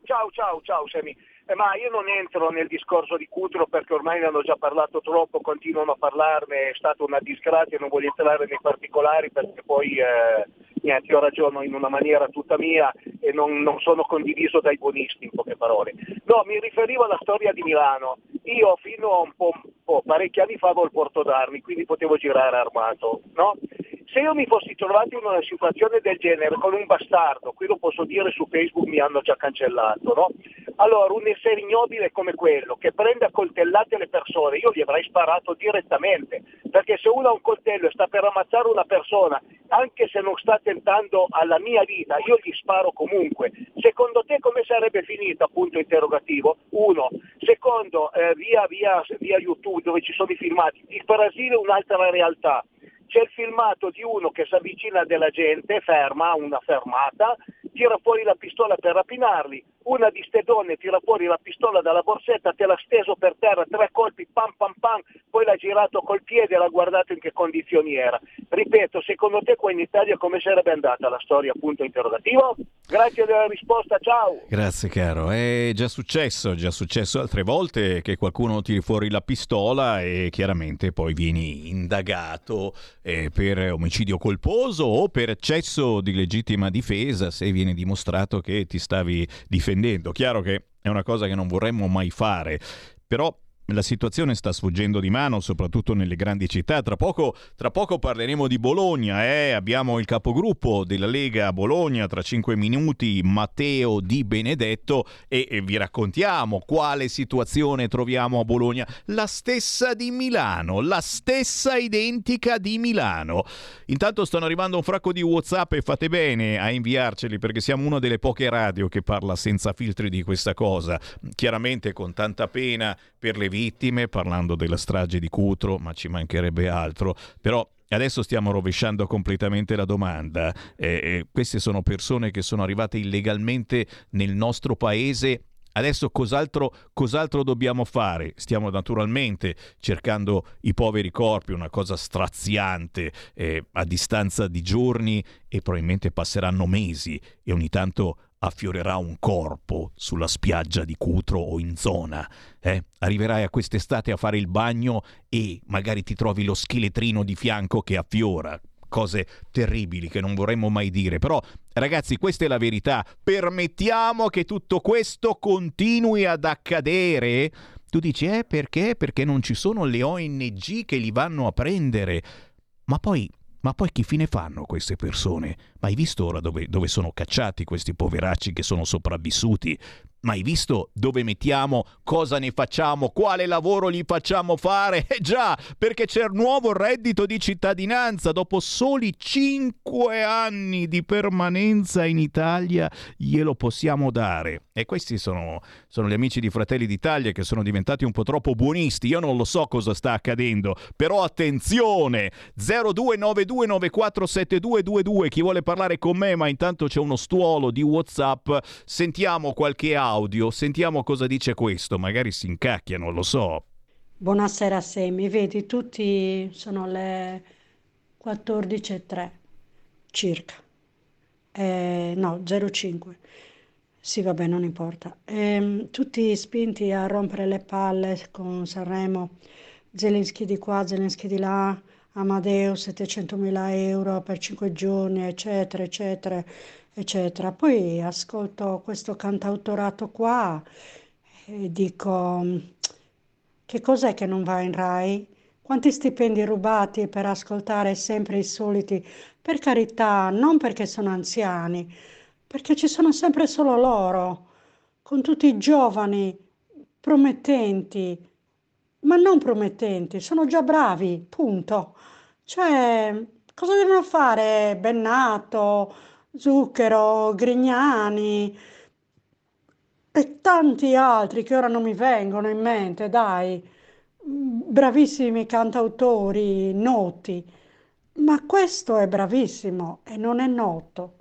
Ciao, ciao, ciao Semi. Eh, ma io non entro nel discorso di Cutro perché ormai ne hanno già parlato troppo, continuano a parlarne, è stata una disgrazia, non voglio entrare nei particolari perché poi eh, niente, io ragiono in una maniera tutta mia e non, non sono condiviso dai buonisti in poche parole. No, mi riferivo alla storia di Milano. Io fino a un po', un po' parecchi anni fa avevo il porto d'armi, quindi potevo girare armato, no? Se io mi fossi trovato in una situazione del genere con un bastardo, qui lo posso dire su Facebook mi hanno già cancellato, no? Allora un essere ignobile come quello che prende a coltellate le persone, io gli avrei sparato direttamente, perché se uno ha un coltello e sta per ammazzare una persona, anche se non sta tentando alla mia vita, io gli sparo comunque. Secondo te come sarebbe finita? Punto interrogativo. Uno. Secondo, eh, via, via, via YouTube dove ci sono i filmati, il Brasile è un'altra realtà c'è il filmato di uno che si avvicina della gente, ferma una fermata, tira fuori la pistola per rapinarli, una di ste donne tira fuori la pistola dalla borsetta, te l'ha steso per terra, tre colpi, pam pam pam, poi l'ha girato col piede e l'ha guardato in che condizioni era. Ripeto, secondo te qua in Italia come sarebbe andata la storia? Punto interrogativo. Grazie della risposta, ciao. Grazie caro, è già successo, già successo altre volte che qualcuno tiri fuori la pistola e chiaramente poi vieni indagato eh, per omicidio colposo o per eccesso di legittima difesa se viene dimostrato che ti stavi difendendo. Chiaro che è una cosa che non vorremmo mai fare, però la situazione sta sfuggendo di mano, soprattutto nelle grandi città. Tra poco, tra poco parleremo di Bologna. Eh? Abbiamo il capogruppo della Lega a Bologna tra cinque minuti, Matteo Di Benedetto, e, e vi raccontiamo quale situazione troviamo a Bologna. La stessa di Milano, la stessa identica di Milano. Intanto stanno arrivando un fracco di WhatsApp e fate bene a inviarceli perché siamo una delle poche radio che parla senza filtri di questa cosa. Chiaramente con tanta pena per le vittime, parlando della strage di Cutro, ma ci mancherebbe altro. Però Adesso stiamo rovesciando completamente la domanda. Eh, eh, queste sono persone che sono arrivate illegalmente nel nostro paese. Adesso cos'altro, cos'altro dobbiamo fare? Stiamo naturalmente cercando i poveri corpi, una cosa straziante, eh, a distanza di giorni e probabilmente passeranno mesi e ogni tanto affiorerà un corpo sulla spiaggia di Cutro o in zona. Eh? Arriverai a quest'estate a fare il bagno e magari ti trovi lo scheletrino di fianco che affiora. Cose terribili che non vorremmo mai dire, però ragazzi questa è la verità. Permettiamo che tutto questo continui ad accadere? Tu dici, eh perché? Perché non ci sono le ONG che li vanno a prendere. Ma poi ma poi che fine fanno queste persone? Ma hai visto ora dove, dove, sono cacciati questi poveracci che sono sopravvissuti? Ma hai visto dove mettiamo, cosa ne facciamo, quale lavoro gli facciamo fare? (laughs) Eh già, perché c'è il nuovo reddito di cittadinanza. Dopo soli 5 anni di permanenza in Italia glielo possiamo dare. E questi sono, sono gli amici di Fratelli d'Italia che sono diventati un po' troppo buonisti. Io non lo so cosa sta accadendo, però attenzione! 0292947222. Chi vuole parlare con me, ma intanto c'è uno stuolo di WhatsApp. Sentiamo qualche audio, sentiamo cosa dice questo. Magari si incacchiano, lo so. Buonasera Semi, vedi? Tutti sono le 14.03 circa, eh, no 05, sì vabbè non importa, Ehm, tutti spinti a rompere le palle con Sanremo, Zelensky di qua, Zelensky di là, Amadeo 700.000 euro per 5 giorni eccetera eccetera eccetera, poi ascolto questo cantautorato qua e dico che cos'è che non va in Rai? Quanti stipendi rubati per ascoltare sempre i soliti? Per carità, non perché sono anziani, perché ci sono sempre solo loro, con tutti i giovani promettenti ma non promettenti, sono già bravi, punto. Cioè, cosa devono fare Bennato, Zucchero, Grignani e tanti altri che ora non mi vengono in mente, dai, bravissimi cantautori noti, ma questo è bravissimo e non è noto.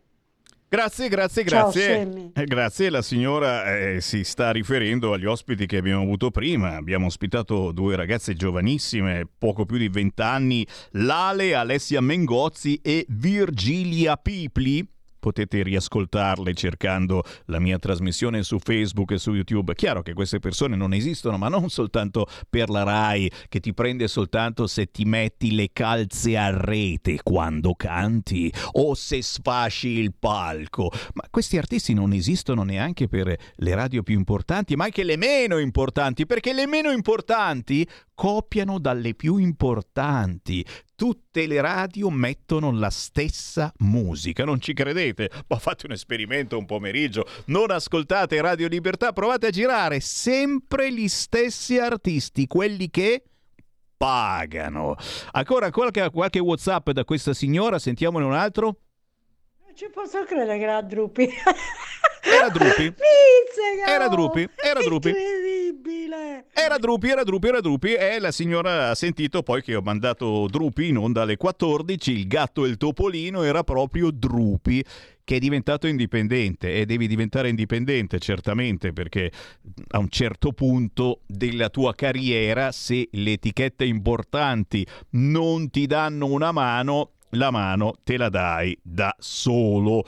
Grazie, grazie, Ciao, grazie. Sammy. Eh, Grazie, la signora eh, si sta riferendo agli ospiti che abbiamo avuto prima. Abbiamo ospitato due ragazze giovanissime, poco più di vent'anni, Lale, Alessia Mengozzi e Virgilia Pipli. Potete riascoltarle cercando la mia trasmissione su Facebook e su YouTube. Chiaro che queste persone non esistono, ma non soltanto per la RAI, che ti prende soltanto se ti metti le calze a rete quando canti o se sfasci il palco. Ma questi artisti non esistono neanche per le radio più importanti, ma anche le meno importanti, perché le meno importanti copiano dalle più importanti. Tutte le radio mettono la stessa musica, non ci credete? Ma fate un esperimento un pomeriggio, non ascoltate Radio Libertà, provate a girare sempre gli stessi artisti, quelli che pagano. Ancora qualche, qualche WhatsApp da questa signora, sentiamone un altro. Ci posso credere che era Drupi. Era Drupi. (laughs) Era Drupi, era Drupi. Incredibile! Era Drupi, era Drupi, era Drupi e la signora ha sentito poi che ho mandato Drupi in onda alle 14, il gatto e il topolino era proprio Drupi che è diventato indipendente e devi diventare indipendente certamente perché a un certo punto della tua carriera se le etichette importanti non ti danno una mano, la mano te la dai da solo.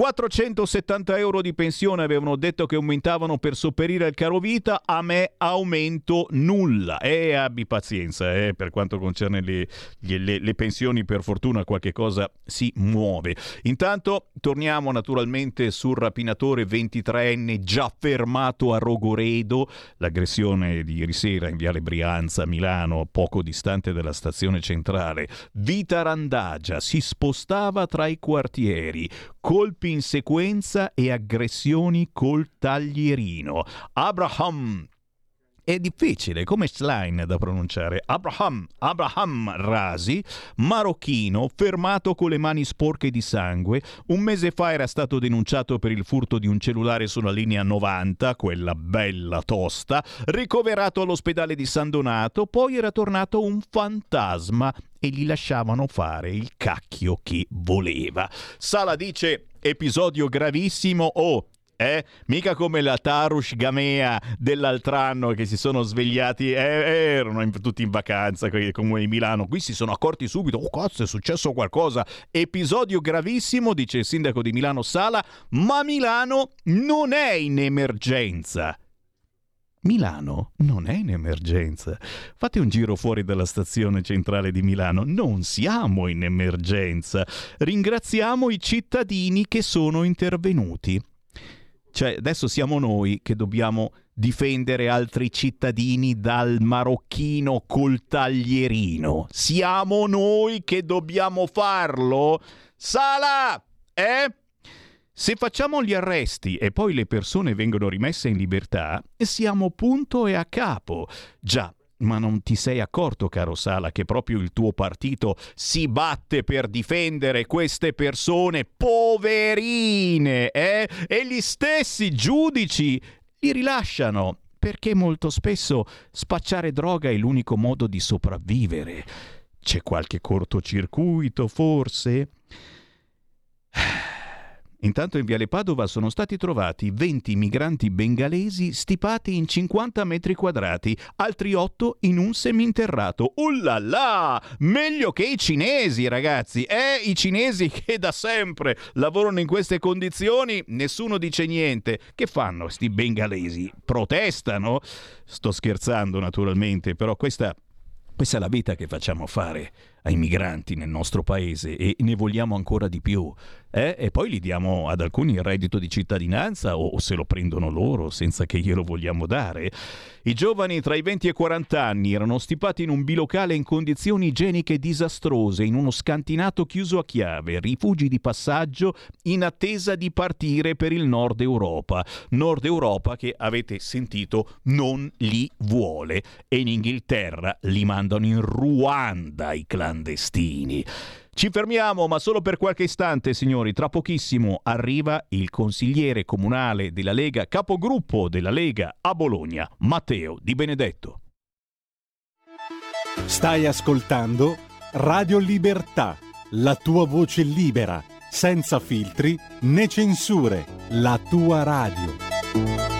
470 euro di pensione avevano detto che aumentavano per sopperire al caro vita, a me aumento nulla. E abbi pazienza, eh, per quanto concerne le, le- le pensioni, per fortuna qualche cosa si muove. Intanto torniamo naturalmente sul rapinatore 23enne già fermato a Rogoredo, l'aggressione di ieri sera in Viale Brianza, Milano, poco distante dalla stazione centrale. Vita Randagia si spostava tra i quartieri, colpi in sequenza e aggressioni col taglierino. Abraham è difficile come Schlein da pronunciare. Abraham, Abraham Rasi, marocchino, fermato con le mani sporche di sangue. Un mese fa era stato denunciato per il furto di un cellulare sulla linea 90, quella bella tosta, ricoverato all'ospedale di San Donato, poi era tornato un fantasma e gli lasciavano fare il cacchio che voleva. Sala dice episodio gravissimo o eh? Mica come la Tarush Gamea dell'altro anno che si sono svegliati, eh, erano in- tutti in vacanza con il comune di Milano. Qui si sono accorti subito, oh cazzo è successo qualcosa. Episodio gravissimo, dice il sindaco di Milano Sala, ma Milano non è in emergenza. Milano non è in emergenza. Fate un giro fuori dalla stazione centrale di Milano. Non siamo in emergenza. Ringraziamo i cittadini che sono intervenuti. Cioè, adesso siamo noi che dobbiamo difendere altri cittadini dal marocchino col taglierino. Siamo noi che dobbiamo farlo? Sala! Eh? Se facciamo gli arresti e poi le persone vengono rimesse in libertà, siamo punto e a capo. Già, ma non ti sei accorto, caro Sala, che proprio il tuo partito si batte per difendere queste persone poverine, eh? E gli stessi giudici li rilasciano perché molto spesso spacciare droga è l'unico modo di sopravvivere. C'è qualche cortocircuito, forse? Intanto in Viale Padova sono stati trovati 20 migranti bengalesi stipati in 50 metri quadrati, altri 8 in un seminterrato. Ullala! Meglio che i cinesi, ragazzi! Eh, i cinesi (laughs) che da sempre lavorano in queste condizioni, nessuno dice niente. Che fanno sti bengalesi? Protestano? Sto scherzando naturalmente, però questa Questa è la vita che facciamo fare ai migranti nel nostro paese e ne vogliamo ancora di più. eh? E poi gli diamo ad alcuni il reddito di cittadinanza o, se lo prendono loro senza che glielo vogliamo dare. I giovani tra i 20 e i 40 anni erano stipati in un bilocale in condizioni igieniche disastrose, in uno scantinato chiuso a chiave, rifugi di passaggio in attesa di partire per il nord Europa. Nord Europa che avete sentito non li vuole e in Inghilterra li mandano in Ruanda i clandestini. Ci fermiamo, ma solo per qualche istante, signori. Tra pochissimo arriva il consigliere comunale della Lega, capogruppo della Lega a Bologna, Matteo Di Benedetto. Stai ascoltando Radio Libertà, la tua voce libera, senza filtri né censure, la tua radio.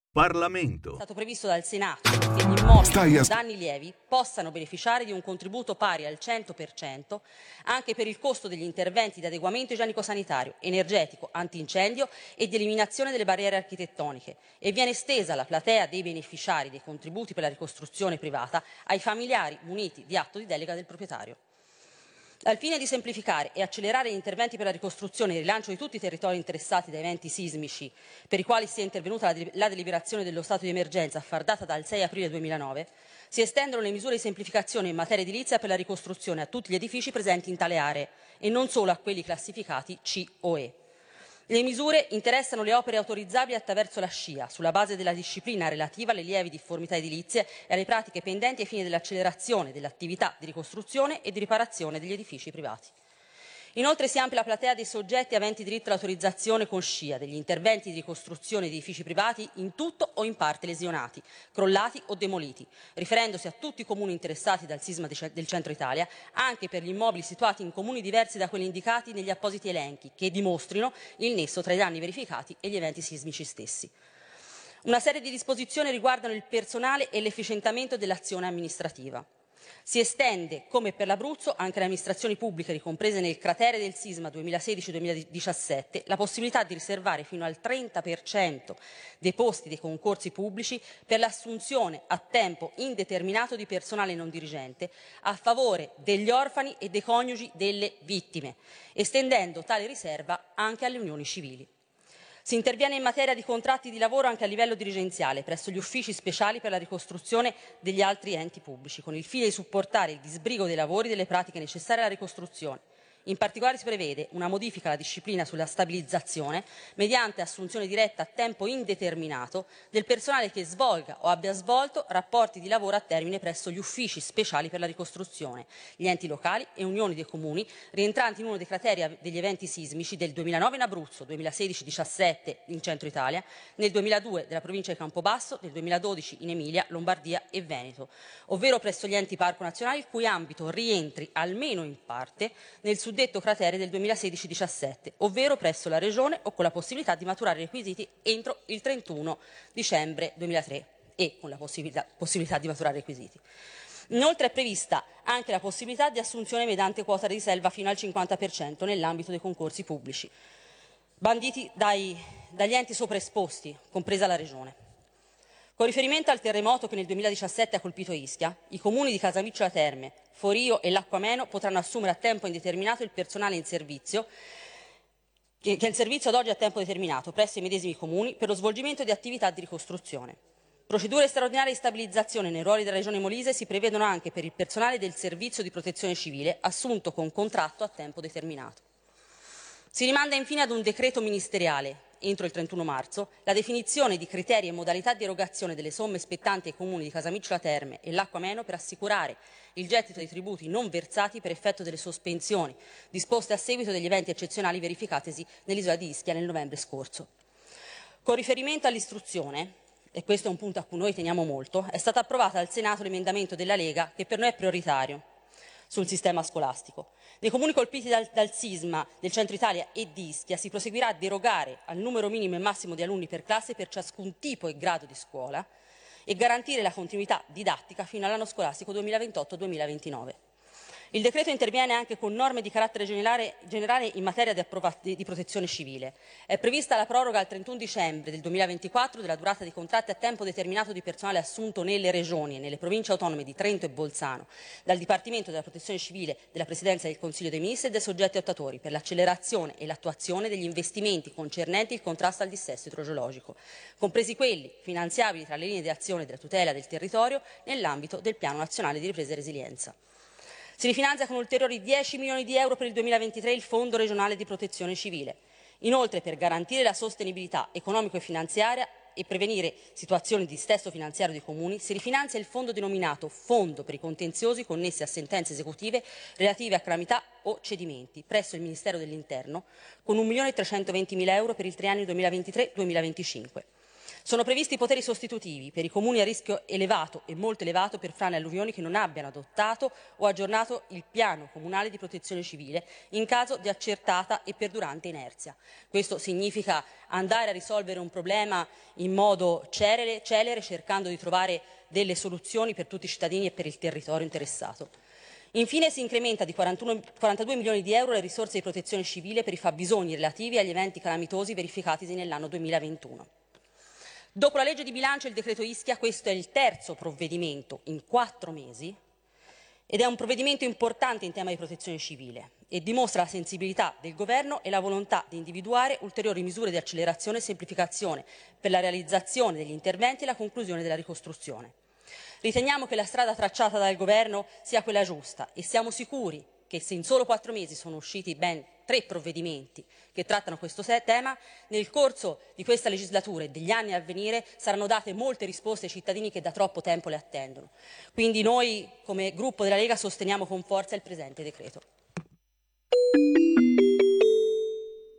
Parlamento. È stato previsto dal Senato che gli immobili con danni lievi possano beneficiare di un contributo pari al 100% anche per il costo degli interventi di adeguamento igienico-sanitario, energetico, antincendio e di eliminazione delle barriere architettoniche e viene estesa la platea dei beneficiari dei contributi per la ricostruzione privata ai familiari muniti di atto di delega del proprietario. Al fine di semplificare e accelerare gli interventi per la ricostruzione e il rilancio di tutti i territori interessati da eventi sismici, per i quali sia intervenuta la, de- la deliberazione dello stato di emergenza a far data dal 6 aprile 2009, si estendono le misure di semplificazione in materia edilizia per la ricostruzione a tutti gli edifici presenti in tale aree e non solo a quelli classificati C o E. Le misure interessano le opere autorizzabili attraverso la SCIA, sulla base della disciplina relativa alle lievi difformità edilizie e alle pratiche pendenti ai fini dell'accelerazione dell'attività di ricostruzione e di riparazione degli edifici privati. Inoltre si amplia la platea dei soggetti aventi diritto all'autorizzazione con SCIA degli interventi di ricostruzione di edifici privati in tutto o in parte lesionati, crollati o demoliti, riferendosi a tutti i comuni interessati dal sisma de- del centro Italia, anche per gli immobili situati in comuni diversi da quelli indicati negli appositi elenchi, che dimostrino il nesso tra i danni verificati e gli eventi sismici stessi. Una serie di disposizioni riguardano il personale e l'efficientamento dell'azione amministrativa. Si estende, come per l'Abruzzo, anche alle amministrazioni pubbliche ricomprese nel cratere del sisma 2016-2017 la possibilità di riservare fino al 30% dei posti dei concorsi pubblici per l'assunzione a tempo indeterminato di personale non dirigente a favore degli orfani e dei coniugi delle vittime, estendendo tale riserva anche alle unioni civili. Si interviene in materia di contratti di lavoro anche a livello dirigenziale presso gli uffici speciali per la ricostruzione degli altri enti pubblici, con il fine di supportare il disbrigo dei lavori e delle pratiche necessarie alla ricostruzione. In particolare si prevede una modifica alla disciplina sulla stabilizzazione mediante assunzione diretta a tempo indeterminato del personale che svolga o abbia svolto rapporti di lavoro a termine presso gli uffici speciali per la ricostruzione, gli enti locali e unioni dei comuni rientranti in uno dei crateri degli eventi sismici del 2009 in Abruzzo, 2016-17 in centro Italia, nel 2002 della provincia di Campobasso, nel 2012 in Emilia, Lombardia e Veneto, ovvero presso gli enti parco nazionali il cui ambito rientri almeno in parte nel suddetto cratere del 2016-17, ovvero presso la Regione o con la possibilità di maturare i requisiti entro il 31 dicembre 2003 e con la possibilità, possibilità di maturare i requisiti. Inoltre è prevista anche la possibilità di assunzione mediante quota di riserva fino al 50% nell'ambito dei concorsi pubblici, banditi dai- dagli enti sopraesposti, compresa la Regione. Con riferimento al terremoto che nel 2017 ha colpito Ischia, i comuni di Casamicciola Terme, Forio e Lacquameno potranno assumere a tempo indeterminato il personale in servizio che è in servizio ad oggi a tempo determinato presso i medesimi comuni per lo svolgimento di attività di ricostruzione. Procedure straordinarie di stabilizzazione nei ruoli della Regione Molise si prevedono anche per il personale del servizio di protezione civile assunto con contratto a tempo determinato. Si rimanda infine ad un decreto ministeriale, entro il 31 marzo, la definizione di criteri e modalità di erogazione delle somme spettanti ai comuni di Casamicciola Terme e L'Acqua Meno per assicurare il gettito dei tributi non versati per effetto delle sospensioni disposte a seguito degli eventi eccezionali verificatesi nell'isola di Ischia nel novembre scorso. Con riferimento all'istruzione, e questo è un punto a cui noi teniamo molto, è stato approvato al Senato l'emendamento della Lega che per noi è prioritario sul sistema scolastico. Nei comuni colpiti dal, dal, sisma del centro Italia e di Ischia si proseguirà a derogare al numero minimo e massimo di alunni per classe per ciascun tipo e grado di scuola e garantire la continuità didattica fino all'anno scolastico 2028-2029. Il decreto interviene anche con norme di carattere generale, in materia di, protezione civile. È prevista la proroga al 31 dicembre del 2024 della durata di contratti a tempo determinato di personale assunto nelle regioni e nelle province autonome di Trento e Bolzano dal Dipartimento della Protezione Civile della Presidenza del Consiglio dei Ministri e dei soggetti attuatori per l'accelerazione e l'attuazione degli investimenti concernenti il contrasto al dissesto idrogeologico, compresi quelli finanziabili tra le linee di azione della tutela del territorio nell'ambito del Piano Nazionale di Ripresa e Resilienza. Si rifinanzia con ulteriori 10 milioni di euro per il 2023 il Fondo regionale di protezione civile. Inoltre, per garantire la sostenibilità economico e finanziaria e prevenire situazioni di stesso finanziario dei comuni, si rifinanzia il fondo denominato Fondo per i contenziosi connessi a sentenze esecutive relative a calamità o cedimenti presso il Ministero dell'Interno con 1.320.000 euro per il triennio 2023-2025. Sono previsti poteri sostitutivi per i comuni a rischio elevato e molto elevato per frane e alluvioni che non abbiano adottato o aggiornato il piano comunale di protezione civile in caso di accertata e perdurante inerzia. Questo significa andare a risolvere un problema in modo celere, celere cercando di trovare delle soluzioni per tutti i cittadini e per il territorio interessato. Infine si incrementa di 41, 42 milioni di euro le risorse di protezione civile per i fabbisogni relativi agli eventi calamitosi verificatisi nell'anno 2021. Dopo la legge di bilancio e il decreto Ischia, questo è il terzo provvedimento in quattro mesi ed è un provvedimento importante in tema di protezione civile e dimostra la sensibilità del Governo e la volontà di individuare ulteriori misure di accelerazione e semplificazione per la realizzazione degli interventi e la conclusione della ricostruzione. Riteniamo che la strada tracciata dal Governo sia quella giusta e siamo sicuri che se in solo quattro mesi sono usciti ben tre provvedimenti che trattano questo tema, nel corso di questa legislatura e degli anni a venire saranno date molte risposte ai cittadini che da troppo tempo le attendono. Quindi noi come gruppo della Lega sosteniamo con forza il presente decreto.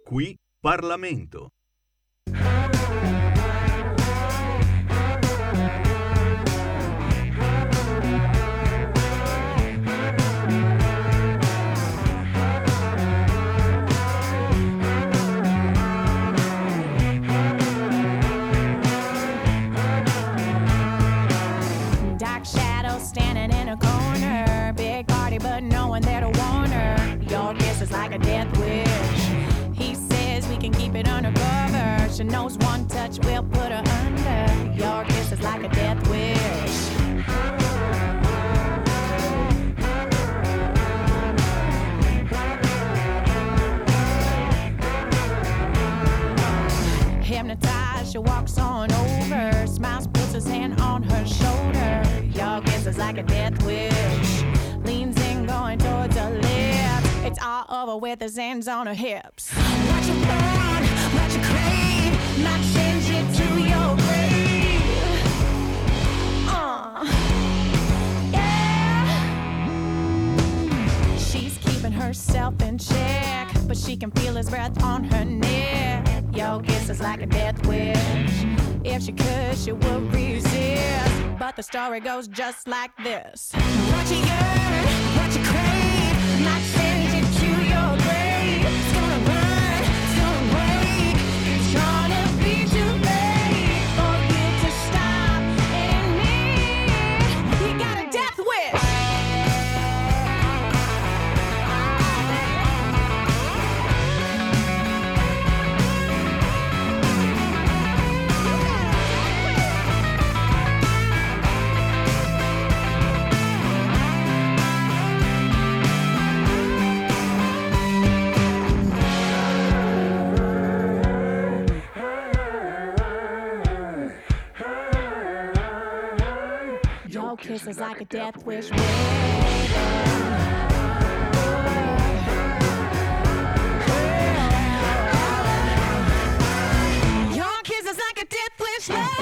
Qui Parlamento. She knows one touch will put her under. Your kiss is like a death wish. Hypnotized, she walks on over. Smiles, puts his hand on her shoulder. Your kiss is like a death wish. Over with his hands on her hips. Watch it burn, watch it crave. Not sends you to your grave. Uh, She's keeping herself in check, but she can feel his breath on her neck. Your kiss is like a death wish. If she could, she would resist. But the story goes just like this. What you yearn, what you crave, not send Your kiss is like a death wish. Your kiss is like a death wish.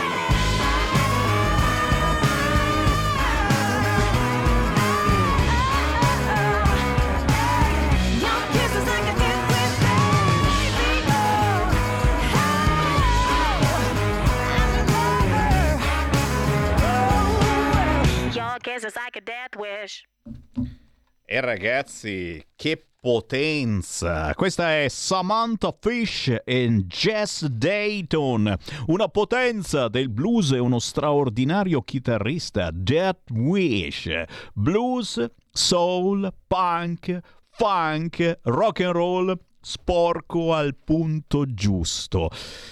E ragazzi, che potenza! Questa è Samantha Fish e Jess Dayton, una potenza del blues e uno straordinario chitarrista, Death Wish. Blues, soul, punk, funk, rock and roll sporco al punto giusto.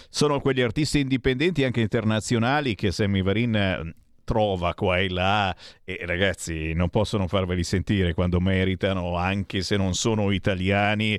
Sono quegli artisti indipendenti anche internazionali che Sammy Varin trova qua e là e ragazzi non possono farveli sentire quando meritano anche se non sono italiani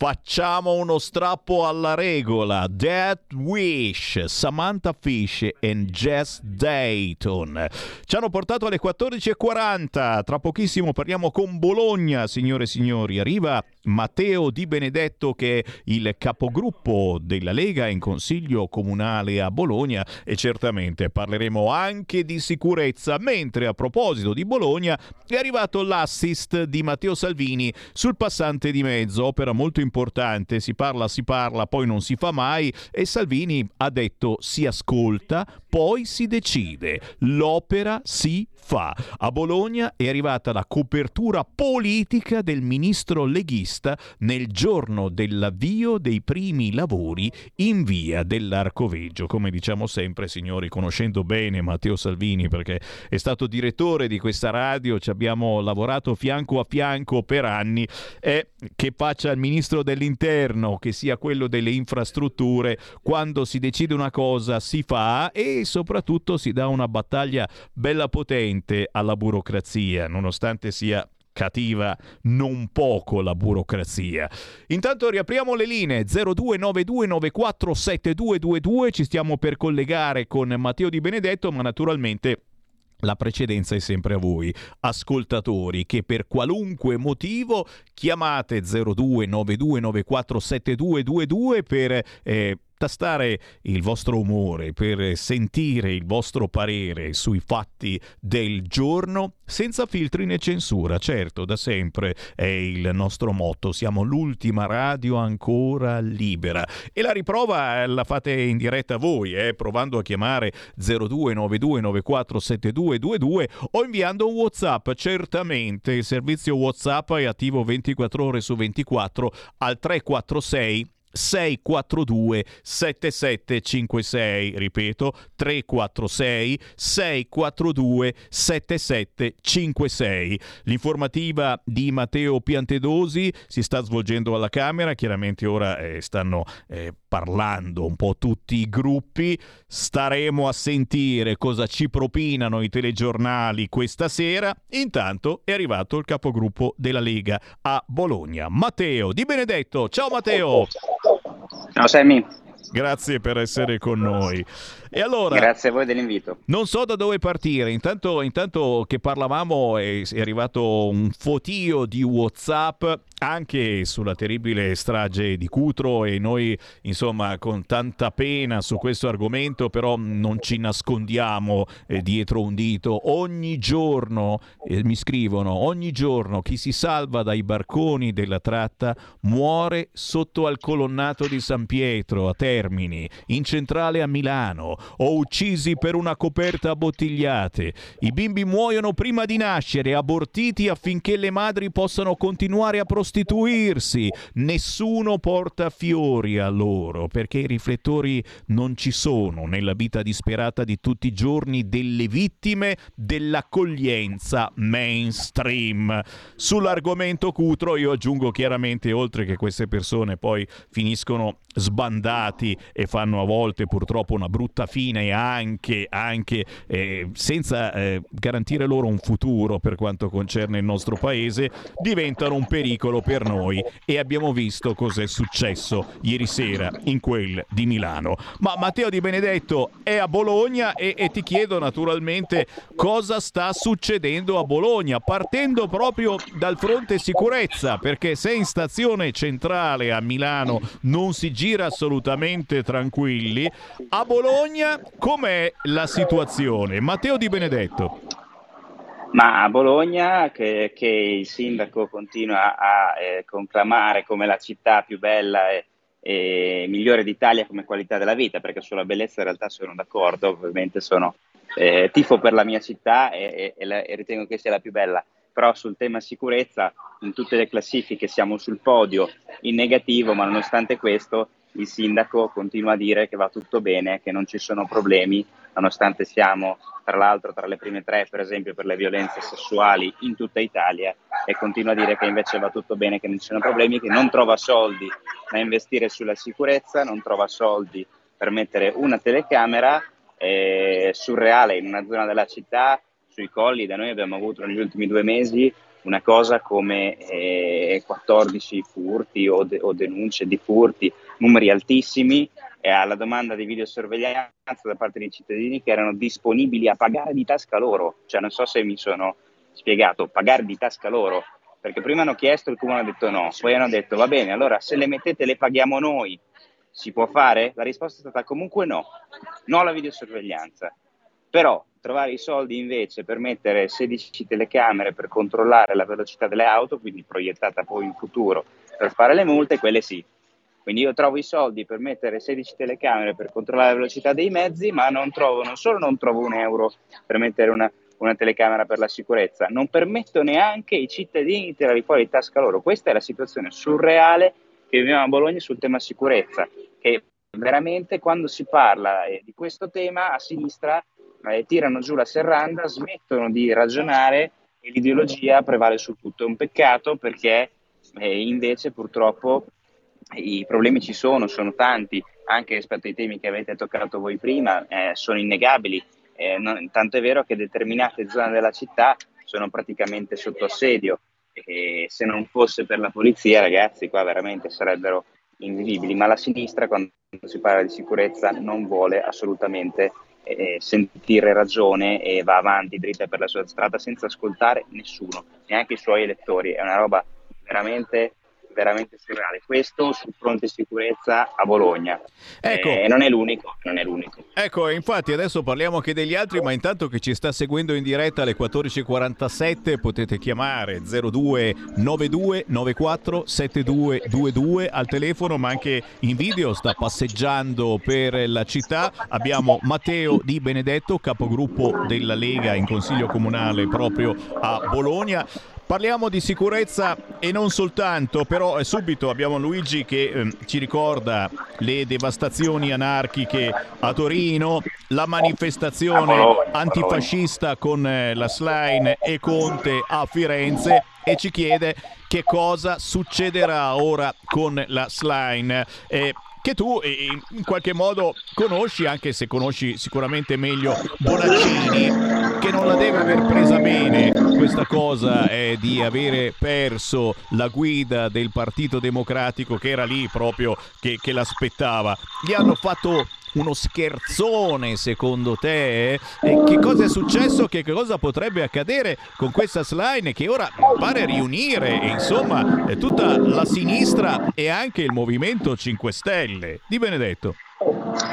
Facciamo uno strappo alla regola. Death Wish, Samantha Fish e Jess Dayton. Ci hanno portato alle 14.40. Tra pochissimo parliamo con Bologna, signore e signori. Arriva Matteo Di Benedetto che è il capogruppo della Lega in Consiglio Comunale a Bologna e certamente parleremo anche di sicurezza. Mentre a proposito di Bologna è arrivato l'assist di Matteo Salvini sul passante di mezzo, opera molto importante si parla, si parla, poi non si fa mai e Salvini ha detto si ascolta, poi si decide, l'opera si fa. A Bologna è arrivata la copertura politica del ministro leghista nel giorno dell'avvio dei primi lavori in via dell'Arcoveggio. Come diciamo sempre, signori, conoscendo bene Matteo Salvini perché è stato direttore di questa radio, ci abbiamo lavorato fianco a fianco per anni, è che faccia il ministro dell'interno, che sia quello delle infrastrutture, quando si decide una cosa si fa e soprattutto si dà una battaglia bella potente alla burocrazia, nonostante sia cattiva non poco la burocrazia. Intanto riapriamo le linee 0292947222, ci stiamo per collegare con Matteo Di Benedetto, ma naturalmente la precedenza è sempre a voi, ascoltatori, che per qualunque motivo chiamate 0292947222 per eh, tastare il vostro umore, per sentire il vostro parere sui fatti del giorno, senza filtri né censura. Certo, da sempre è il nostro motto, siamo l'ultima radio ancora libera. E la riprova la fate in diretta voi, eh, provando a chiamare 0292947222 o inviando un WhatsApp. Certamente il servizio WhatsApp è attivo 24 ore su 24 al 346 642 7756 ripeto 346 642 7756 l'informativa di Matteo Piantedosi si sta svolgendo alla Camera chiaramente ora eh, stanno eh, parlando un po' tutti i gruppi. Staremo a sentire cosa ci propinano i telegiornali questa sera. Intanto è arrivato il capogruppo della Lega a Bologna Matteo Di Benedetto. Ciao Matteo Ciao Sammy. Grazie per essere con noi. E allora, Grazie a voi dell'invito. Non so da dove partire. Intanto, intanto che parlavamo è, è, arrivato un fotio di WhatsApp anche sulla terribile strage di Cutro e noi insomma con tanta pena su questo argomento però non ci nascondiamo eh, dietro un dito. Ogni giorno eh, mi scrivono, ogni giorno chi si salva dai barconi della tratta muore sotto al colonnato di San Pietro a Termini, in centrale a Milano o uccisi per una coperta a bottigliate. I bimbi muoiono prima di nascere, abortiti affinché le madri possano continuare a prostituirsi. Nessuno porta fiori a loro, perché i riflettori non ci sono nella vita disperata di tutti i giorni delle vittime dell'accoglienza mainstream. Sull'argomento Cutro io aggiungo chiaramente, oltre che queste persone poi finiscono sbandati e fanno a volte purtroppo una brutta fine anche, anche eh, senza eh, garantire loro un futuro per quanto concerne il nostro paese, diventano un pericolo per noi e abbiamo visto cos'è successo ieri sera in quel di Milano. Ma Matteo Di Benedetto è a Bologna e, e ti chiedo naturalmente cosa sta succedendo a Bologna, partendo proprio dal fronte sicurezza, perché se in stazione centrale a Milano non si gira assolutamente tranquilli, a Bologna com'è la situazione? Matteo Di Benedetto. Ma a Bologna, che, che il sindaco continua a eh, conclamare come la città più bella e, e, migliore d'Italia come qualità della vita, perché sulla bellezza in realtà sono d'accordo, ovviamente sono eh, tifo per la mia città e, e, e, ritengo che sia la più bella. però sul tema sicurezza in tutte le classifiche siamo sul podio in negativo, ma nonostante questo il sindaco continua a dire che va tutto bene, che non ci sono problemi, nonostante siamo tra l'altro tra le prime tre per esempio per le violenze sessuali in tutta Italia e continua a dire che invece va tutto bene, che non ci sono problemi, che non trova soldi da investire sulla sicurezza, non trova soldi per mettere una telecamera eh, surreale in una zona della città, sui colli, da noi abbiamo avuto negli ultimi due mesi una cosa come eh, 14 furti o, de- o, denunce di furti, numeri altissimi, e alla domanda di videosorveglianza da parte dei cittadini che erano disponibili a pagare di tasca loro, cioè non so se mi sono spiegato, pagare di tasca loro, perché prima hanno chiesto, il comune ha detto no, poi hanno detto va bene, allora se le mettete le paghiamo noi, si può fare? La risposta è stata comunque no, no alla videosorveglianza. Però trovare i soldi invece per mettere 16 telecamere per controllare la velocità delle auto, quindi proiettata poi in futuro per fare le multe, quelle sì. Quindi io trovo i soldi per mettere 16 telecamere per controllare la velocità dei mezzi, ma non trovo, non solo non trovo un euro per mettere una, una telecamera per la sicurezza, non permetto neanche ai cittadini di tirare fuori di tasca loro. Questa è la situazione surreale che viviamo a Bologna sul tema sicurezza, che veramente quando si parla eh, di questo tema a sinistra eh, tirano giù la serranda, smettono di ragionare e l'ideologia prevale su tutto. È un peccato perché eh, invece purtroppo i problemi ci sono, sono tanti, anche rispetto ai temi che avete toccato voi prima, eh, sono innegabili. Eh, non, tanto è vero che determinate zone della città sono praticamente sotto assedio e se non fosse per la polizia, ragazzi, qua veramente sarebbero invivibili. Ma la sinistra, quando si parla di sicurezza, non vuole assolutamente eh, sentire ragione e va avanti dritta per la sua strada senza ascoltare nessuno, neanche i suoi elettori. È una roba veramente veramente surreale. Questo sul fronte sicurezza a Bologna. Ecco. Eh, non è l'unico, non è l'unico. Ecco, infatti adesso parliamo anche degli altri, ma intanto che ci sta seguendo in diretta alle 14.47 potete chiamare 0292 94 7222 al telefono, ma anche in video sta passeggiando per la città. Abbiamo Matteo Di Benedetto, capogruppo della Lega in Consiglio Comunale proprio a Bologna. Parliamo di sicurezza e non soltanto, però eh, subito abbiamo Luigi che eh, ci ricorda le devastazioni anarchiche a Torino, la manifestazione antifascista con eh, la Slime e Conte a Firenze e ci chiede che cosa succederà ora con la Slime. Eh, che tu in qualche modo conosci, anche se conosci sicuramente meglio Bonaccini, che non la deve aver presa bene questa cosa eh, di avere perso la guida del Partito Democratico che era lì proprio che, che l'aspettava. Gli hanno fatto uno scherzone secondo te? E che cosa è successo? Che cosa potrebbe accadere con questa slime che ora pare riunire insomma tutta la sinistra e anche il Movimento 5 Stelle? Di Benedetto.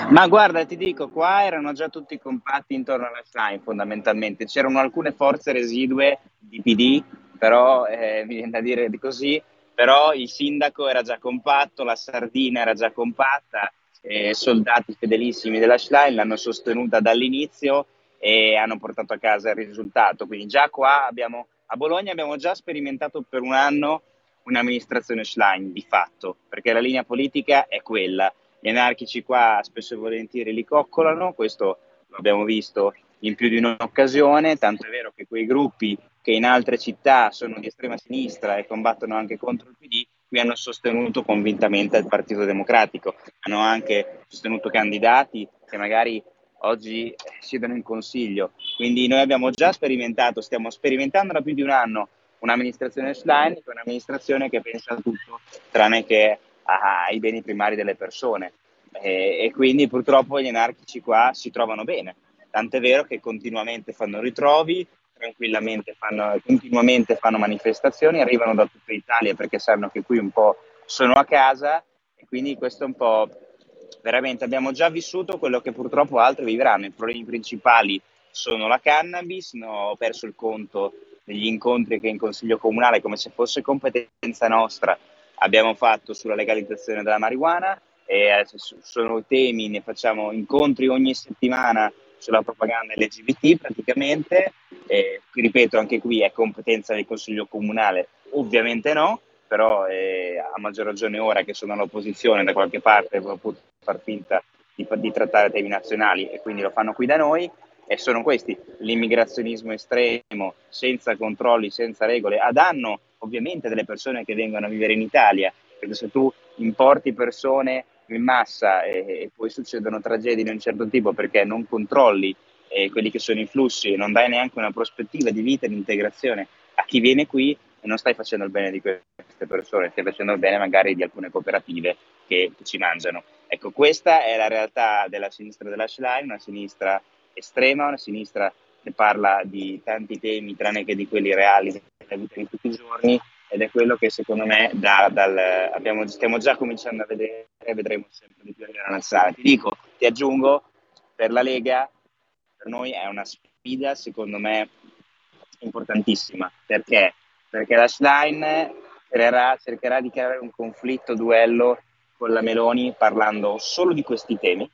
Ma guarda, ti dico, qua erano già tutti compatti intorno alla slime fondamentalmente. C'erano alcune forze residue di PD, però eh, mi viene da dire di così, però il sindaco era già compatto, la sardina era già compatta, eh, soldati fedelissimi della Schlein, l'hanno sostenuta dall'inizio e hanno portato a casa il risultato. Quindi già qua abbiamo, a Bologna abbiamo già sperimentato per un anno un'amministrazione Schlein di fatto, perché la linea politica è quella. Gli anarchici qua spesso e volentieri li coccolano, questo lo abbiamo visto in più di un'occasione, tanto è vero che quei gruppi che in altre città sono di estrema sinistra e combattono anche contro il PD, qui hanno sostenuto convintamente il Partito Democratico, hanno anche sostenuto candidati che magari oggi siedono in consiglio. Quindi noi abbiamo già sperimentato, stiamo sperimentando da più di un anno un'amministrazione slime, un'amministrazione che pensa a tutto tranne che ai beni primari delle persone. E, e quindi purtroppo gli anarchici qua si trovano bene. Tant'è vero che continuamente fanno ritrovi, tranquillamente fanno, continuamente fanno manifestazioni, arrivano da tutta Italia perché sanno che qui un po' sono a casa e quindi questo è un po' veramente abbiamo già vissuto quello che purtroppo altri vivranno. I problemi principali sono la cannabis, no, ho perso il conto degli incontri che in Consiglio Comunale, come se fosse competenza nostra, abbiamo fatto sulla legalizzazione della marijuana. E sono temi, ne facciamo incontri ogni settimana sulla propaganda LGBT praticamente, eh, ripeto anche qui è competenza del Consiglio Comunale, ovviamente no, però eh, a maggior ragione ora che sono all'opposizione da qualche parte può far finta di, di trattare temi nazionali e quindi lo fanno qui da noi e sono questi, l'immigrazionismo estremo, senza controlli, senza regole, a danno ovviamente delle persone che vengono a vivere in Italia, perché se tu importi persone in massa e, e poi succedono tragedie di un certo tipo perché non controlli eh, quelli che sono i flussi e non dai neanche una prospettiva di vita e di integrazione a chi viene qui e non stai facendo il bene di queste persone, stai facendo il bene magari di alcune cooperative che, ci mangiano. Ecco, questa è la realtà della sinistra della line, una sinistra estrema, una sinistra che parla di tanti temi tranne che di quelli reali della vita di tutti i giorni ed è quello che secondo me da, dal, abbiamo, stiamo già cominciando a vedere e vedremo sempre di più a livello nazionale. Ti dico, ti aggiungo, per la Lega, per noi è una sfida secondo me importantissima, perché? Perché la Schlein creerà, cercherà di creare un conflitto, duello con la Meloni parlando solo di questi temi,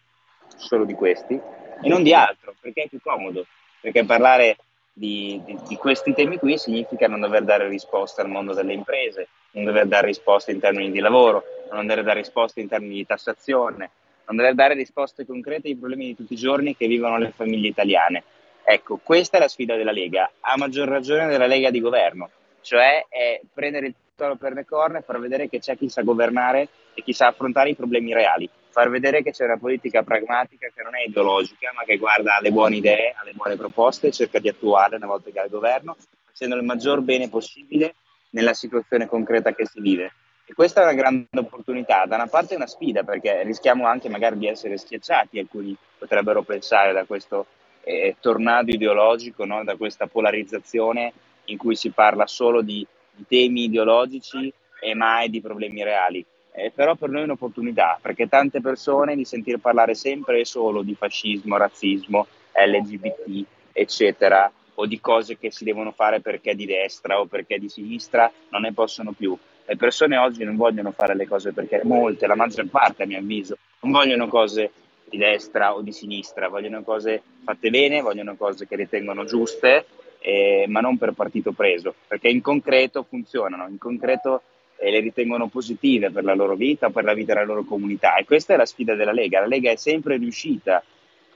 solo di questi, e non di altro, perché è più comodo, perché parlare di, di, di, questi temi qui significa non dover dare risposte al mondo delle imprese, non dover dare risposte in termini di lavoro, non dover dare risposte in termini di tassazione, non dover dare risposte concrete ai problemi di tutti i giorni che vivono le famiglie italiane. Ecco, questa è la sfida della Lega, a maggior ragione della Lega di governo, cioè è prendere il toro per le corna e far vedere che c'è chi sa governare e chi sa affrontare i problemi reali far vedere che c'è una politica pragmatica che non è ideologica, ma che guarda alle buone idee, alle buone proposte e cerca di attuarle una volta che è al governo, facendo il maggior bene possibile nella situazione concreta che si vive. E questa è una grande opportunità, da una parte è una sfida perché rischiamo anche magari di essere schiacciati, alcuni potrebbero pensare da questo eh, tornado ideologico, no? da questa polarizzazione in cui si parla solo di, di temi ideologici e mai di problemi reali eh, però per noi è un'opportunità, perché tante persone di sentire parlare sempre e solo di fascismo, razzismo, LGBT, eccetera, o di cose che si devono fare perché di destra o perché di sinistra, non ne possono più. Le persone oggi non vogliono fare le cose perché molte, la maggior parte a mio avviso, non vogliono cose di destra o di sinistra, vogliono cose fatte bene, vogliono cose che ritengono giuste, eh, ma non per partito preso, perché in concreto funzionano, in concreto e le ritengono positive per la loro vita per la vita della loro comunità. E questa è la sfida della Lega. La Lega è sempre riuscita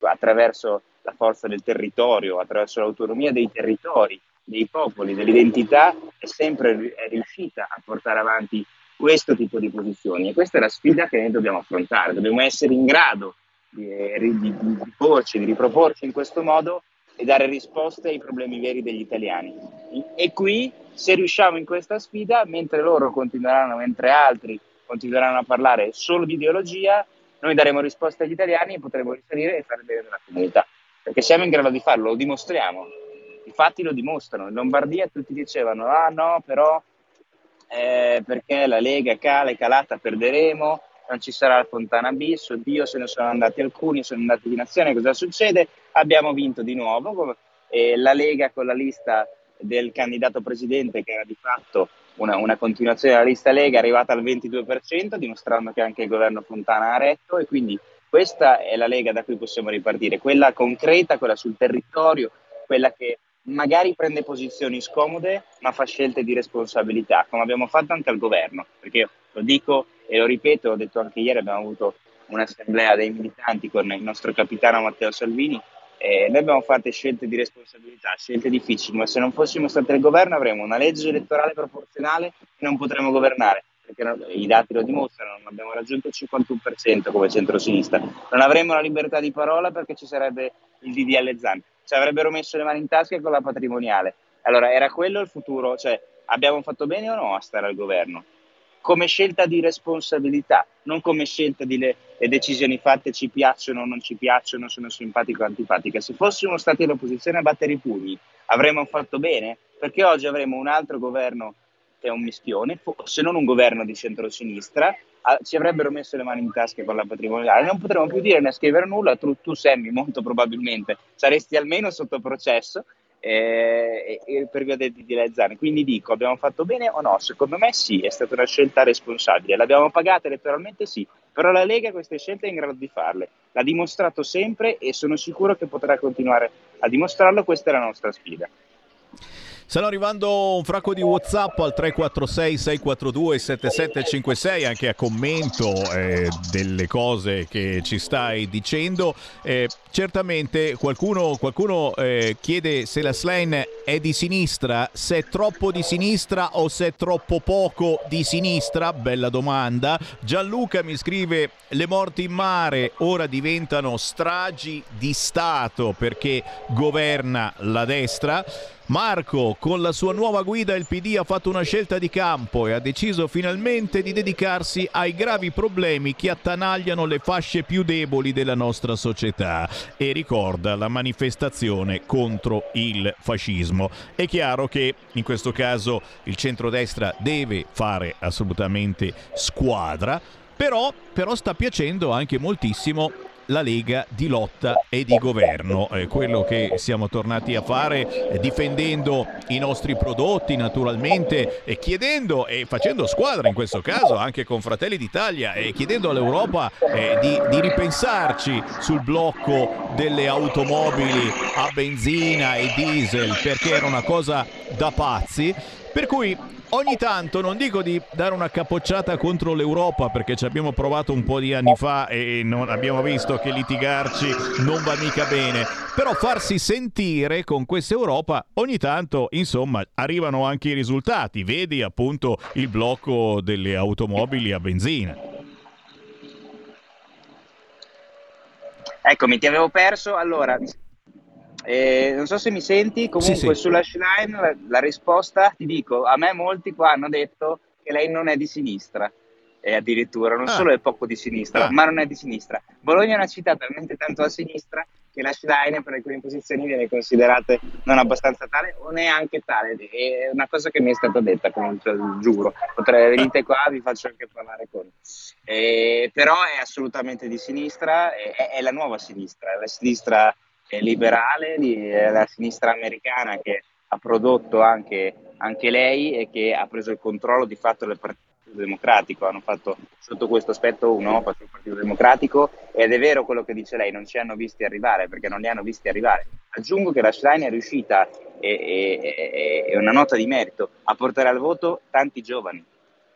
attraverso la forza del territorio, attraverso l'autonomia dei territori, dei popoli, dell'identità, è sempre è riuscita a portare avanti questo tipo di posizioni. E questa è la sfida che noi dobbiamo affrontare. Dobbiamo essere in grado di, di, di, di porci, di riproporci in questo modo e dare risposte ai problemi veri degli italiani. E qui, se riusciamo in questa sfida, mentre loro continueranno, mentre altri continueranno a parlare solo di ideologia, noi daremo risposte agli italiani e potremo risalire e fare bene nella comunità. Perché siamo in grado di farlo, lo dimostriamo. I fatti lo dimostrano. In Lombardia tutti dicevano, ah no, però eh, perché la Lega cala, è calata, perderemo non ci sarà il Fontana bis, oddio se ne sono andati alcuni, sono andati di nazione, cosa succede? Abbiamo vinto di nuovo, e la Lega con la lista del candidato presidente che era di fatto una, una, continuazione della lista Lega è arrivata al 22%, dimostrando che anche il governo Fontana ha retto e quindi questa è la Lega da cui possiamo ripartire, quella concreta, quella sul territorio, quella che magari prende posizioni scomode ma fa scelte di responsabilità, come abbiamo fatto anche al governo, perché lo dico e lo ripeto, l'ho detto anche ieri, abbiamo avuto un'assemblea dei militanti con il nostro capitano Matteo Salvini e noi abbiamo fatto scelte di responsabilità, scelte difficili, ma se non fossimo stati al governo avremmo una legge elettorale proporzionale e non potremmo governare, perché i dati lo dimostrano, non abbiamo raggiunto il 51% come centrosinistra, non avremmo la libertà di parola perché ci sarebbe il DDL Zan, ci avrebbero messo le mani in tasca con la patrimoniale. Allora, era quello il futuro? Cioè, abbiamo fatto bene o no a stare al governo? come scelta di responsabilità, non come scelta di le, le, decisioni fatte ci piacciono o non ci piacciono, sono simpatiche o antipatiche. Se fossimo stati all'opposizione a battere i pugni, avremmo fatto bene, perché oggi avremo un altro governo è un mischione, se non un governo di centrosinistra, ci avrebbero messo le mani in tasca con la patrimoniale, non potremmo più dire né scrivere nulla, tu, tu Sammy molto probabilmente saresti almeno sotto processo eh, per via del DDL Zan. Quindi dico, abbiamo fatto bene o no? Secondo me sì, è stata una scelta responsabile. L'abbiamo pagata elettoralmente sì, però la Lega queste scelte è in grado di farle, l'ha dimostrato sempre e sono sicuro che potrà continuare a dimostrarlo, questa è la nostra sfida. Stanno arrivando un fracco di WhatsApp al 346 642 7756 anche a commento eh, delle cose che ci stai dicendo. Eh, certamente qualcuno, qualcuno eh, chiede se la Slane è di sinistra, se è troppo di sinistra o se è troppo poco di sinistra. Bella domanda. Gianluca mi scrive le morti in mare ora diventano stragi di Stato perché governa la destra. Marco, con la sua nuova guida il PD ha fatto una scelta di campo e ha deciso finalmente di dedicarsi ai gravi problemi che attanagliano le fasce più deboli della nostra società e ricorda la manifestazione contro il fascismo. È chiaro che in questo caso il centrodestra deve fare assolutamente squadra, però, però sta piacendo anche moltissimo la Lega di lotta e di governo. Eh, quello che siamo tornati a fare eh, difendendo i nostri prodotti naturalmente e chiedendo e facendo squadra in questo caso anche con Fratelli d'Italia e chiedendo all'Europa eh, di, di ripensarci sul blocco delle automobili a benzina e diesel perché era una cosa da pazzi. Per cui ogni tanto non dico di dare una capocciata contro l'Europa perché ci abbiamo provato un po' di anni fa e non abbiamo visto che litigarci non va mica bene, però farsi sentire con questa Europa ogni tanto insomma arrivano anche i risultati, vedi appunto il blocco delle automobili a benzina. Eccomi, ti avevo perso. Allora, eh, non so se mi senti, comunque Sì, sì. sulla Schlein la, la risposta ti dico, a me molti qua hanno detto che lei non è di sinistra, e addirittura non Ah. solo è poco di sinistra, Ah. ma non è di sinistra. Bologna è una città talmente tanto a sinistra che la Schlein per alcune posizioni viene considerata non abbastanza tale o neanche tale, è una cosa che mi è stata detta, comunque, giuro, potrei venite qua, vi faccio anche parlare con... Eh, però è assolutamente di sinistra, è, è la nuova sinistra, è la sinistra liberale, di- è la sinistra americana che ha prodotto anche, anche lei e che ha preso il controllo di fatto del Partito Democratico. Hanno fatto sotto questo aspetto un no il Partito Democratico ed è vero quello che dice lei, non ci hanno visti arrivare perché non li hanno visti arrivare. Aggiungo che la Schlein è riuscita, è una nota di merito, a portare al voto tanti giovani.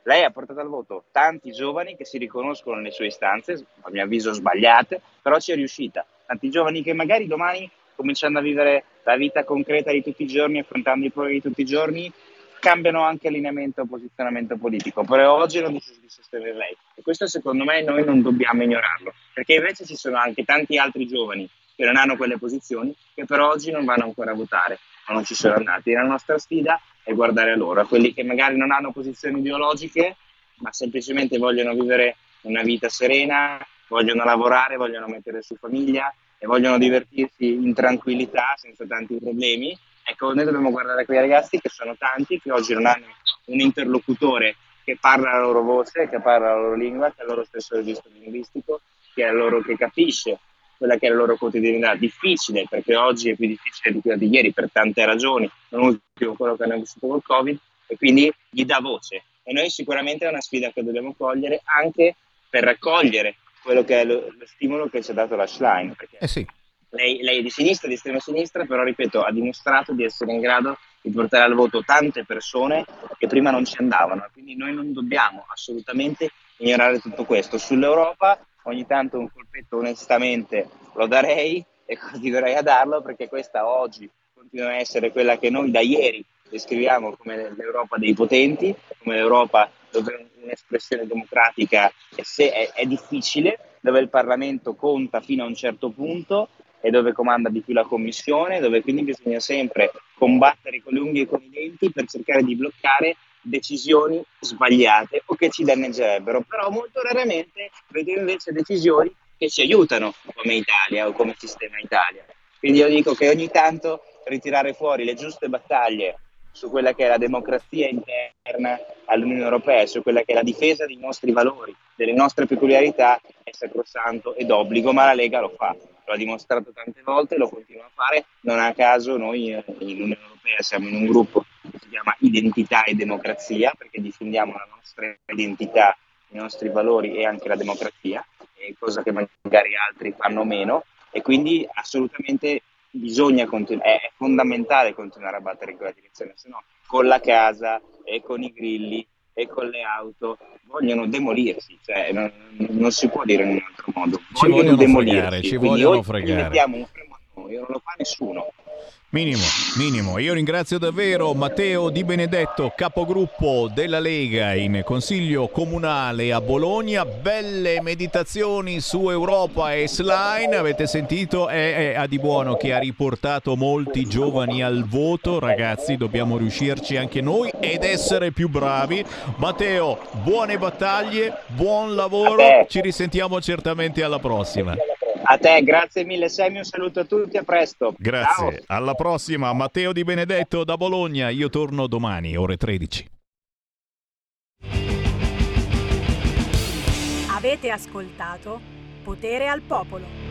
Lei ha portato al voto tanti giovani che si riconoscono nelle sue istanze, a mio avviso sbagliate, però ci è riuscita. Tanti giovani che magari domani, cominciando a vivere la vita concreta di tutti i giorni, affrontando i problemi di tutti i giorni, cambiano anche allineamento o posizionamento politico. Però oggi hanno deciso di sostenere lei. E questo secondo me noi non dobbiamo ignorarlo, perché invece ci sono anche tanti altri giovani che non hanno quelle posizioni, che però oggi non vanno ancora a votare o non ci sono andati. La nostra sfida è guardare a loro, a quelli che magari non hanno posizioni ideologiche, ma semplicemente vogliono vivere una vita serena, vogliono lavorare, vogliono mettere su famiglia e vogliono divertirsi in tranquillità, senza tanti problemi. Ecco, noi dobbiamo guardare quei ragazzi che sono tanti, che oggi non hanno un interlocutore che parla la loro voce, che parla la loro lingua, che ha il loro stesso registro linguistico, che, è loro, che capisce quella che è la loro quotidianità. Difficile, perché oggi è più difficile di quella di ieri per tante ragioni, non ultimo quello che hanno vissuto col Covid, e quindi gli dà voce. E noi sicuramente è una sfida che dobbiamo cogliere anche per raccogliere quello che è lo, lo stimolo che ci ha dato la Schlein. Perché Eh sì. lei, lei è di sinistra, di estrema sinistra, però ripeto, ha dimostrato di essere in grado di portare al voto tante persone che prima non ci andavano. Quindi noi non dobbiamo assolutamente ignorare tutto questo. Sull'Europa ogni tanto un colpetto onestamente lo darei e continuerei a darlo perché questa oggi continua a essere quella che noi da ieri descriviamo come l'Europa dei potenti, come l'Europa dove un'espressione democratica è, è difficile, dove il Parlamento conta fino a un certo punto e dove comanda di più la Commissione, dove quindi bisogna sempre combattere con le unghie e con i denti per cercare di bloccare decisioni sbagliate o che ci danneggerebbero, però molto raramente vedo invece decisioni che ci aiutano come Italia o come sistema Italia. Quindi io dico che ogni tanto ritirare fuori le giuste battaglie su quella che è la democrazia interna all'Unione Europea, su quella che è la difesa dei nostri valori, delle nostre peculiarità, è sacrosanto ed obbligo, ma la Lega lo fa, lo ha dimostrato tante volte, lo continua a fare, non a caso noi eh, in Unione Europea siamo in un gruppo che si chiama Identità e Democrazia, perché difendiamo la nostra identità i nostri valori e anche la democrazia, cosa che magari altri fanno meno. E quindi assolutamente bisogna continuare, è fondamentale continuare a battere in quella direzione, se no con la casa e con i grilli e con le auto vogliono demolirsi, cioè non, non si può dire in un altro modo, Ci vogliono, vogliono demolirsi, fregare, ci vogliono fregare. mettiamo un freno a noi, non lo fa nessuno. Minimo, minimo. Io ringrazio davvero Matteo Di Benedetto, capogruppo della Lega in Consiglio Comunale a Bologna. Belle meditazioni su Europa e Slime. Avete sentito? È, è a di buono che ha riportato molti giovani al voto. Ragazzi, dobbiamo riuscirci anche noi ed essere più bravi. Matteo, buone battaglie, buon lavoro. Ci risentiamo certamente alla prossima. A te, grazie mille Semi, un saluto a tutti, a presto. Grazie, alla prossima. Matteo Di Benedetto da Bologna. Io torno domani, ore 13. Avete ascoltato Potere al Popolo.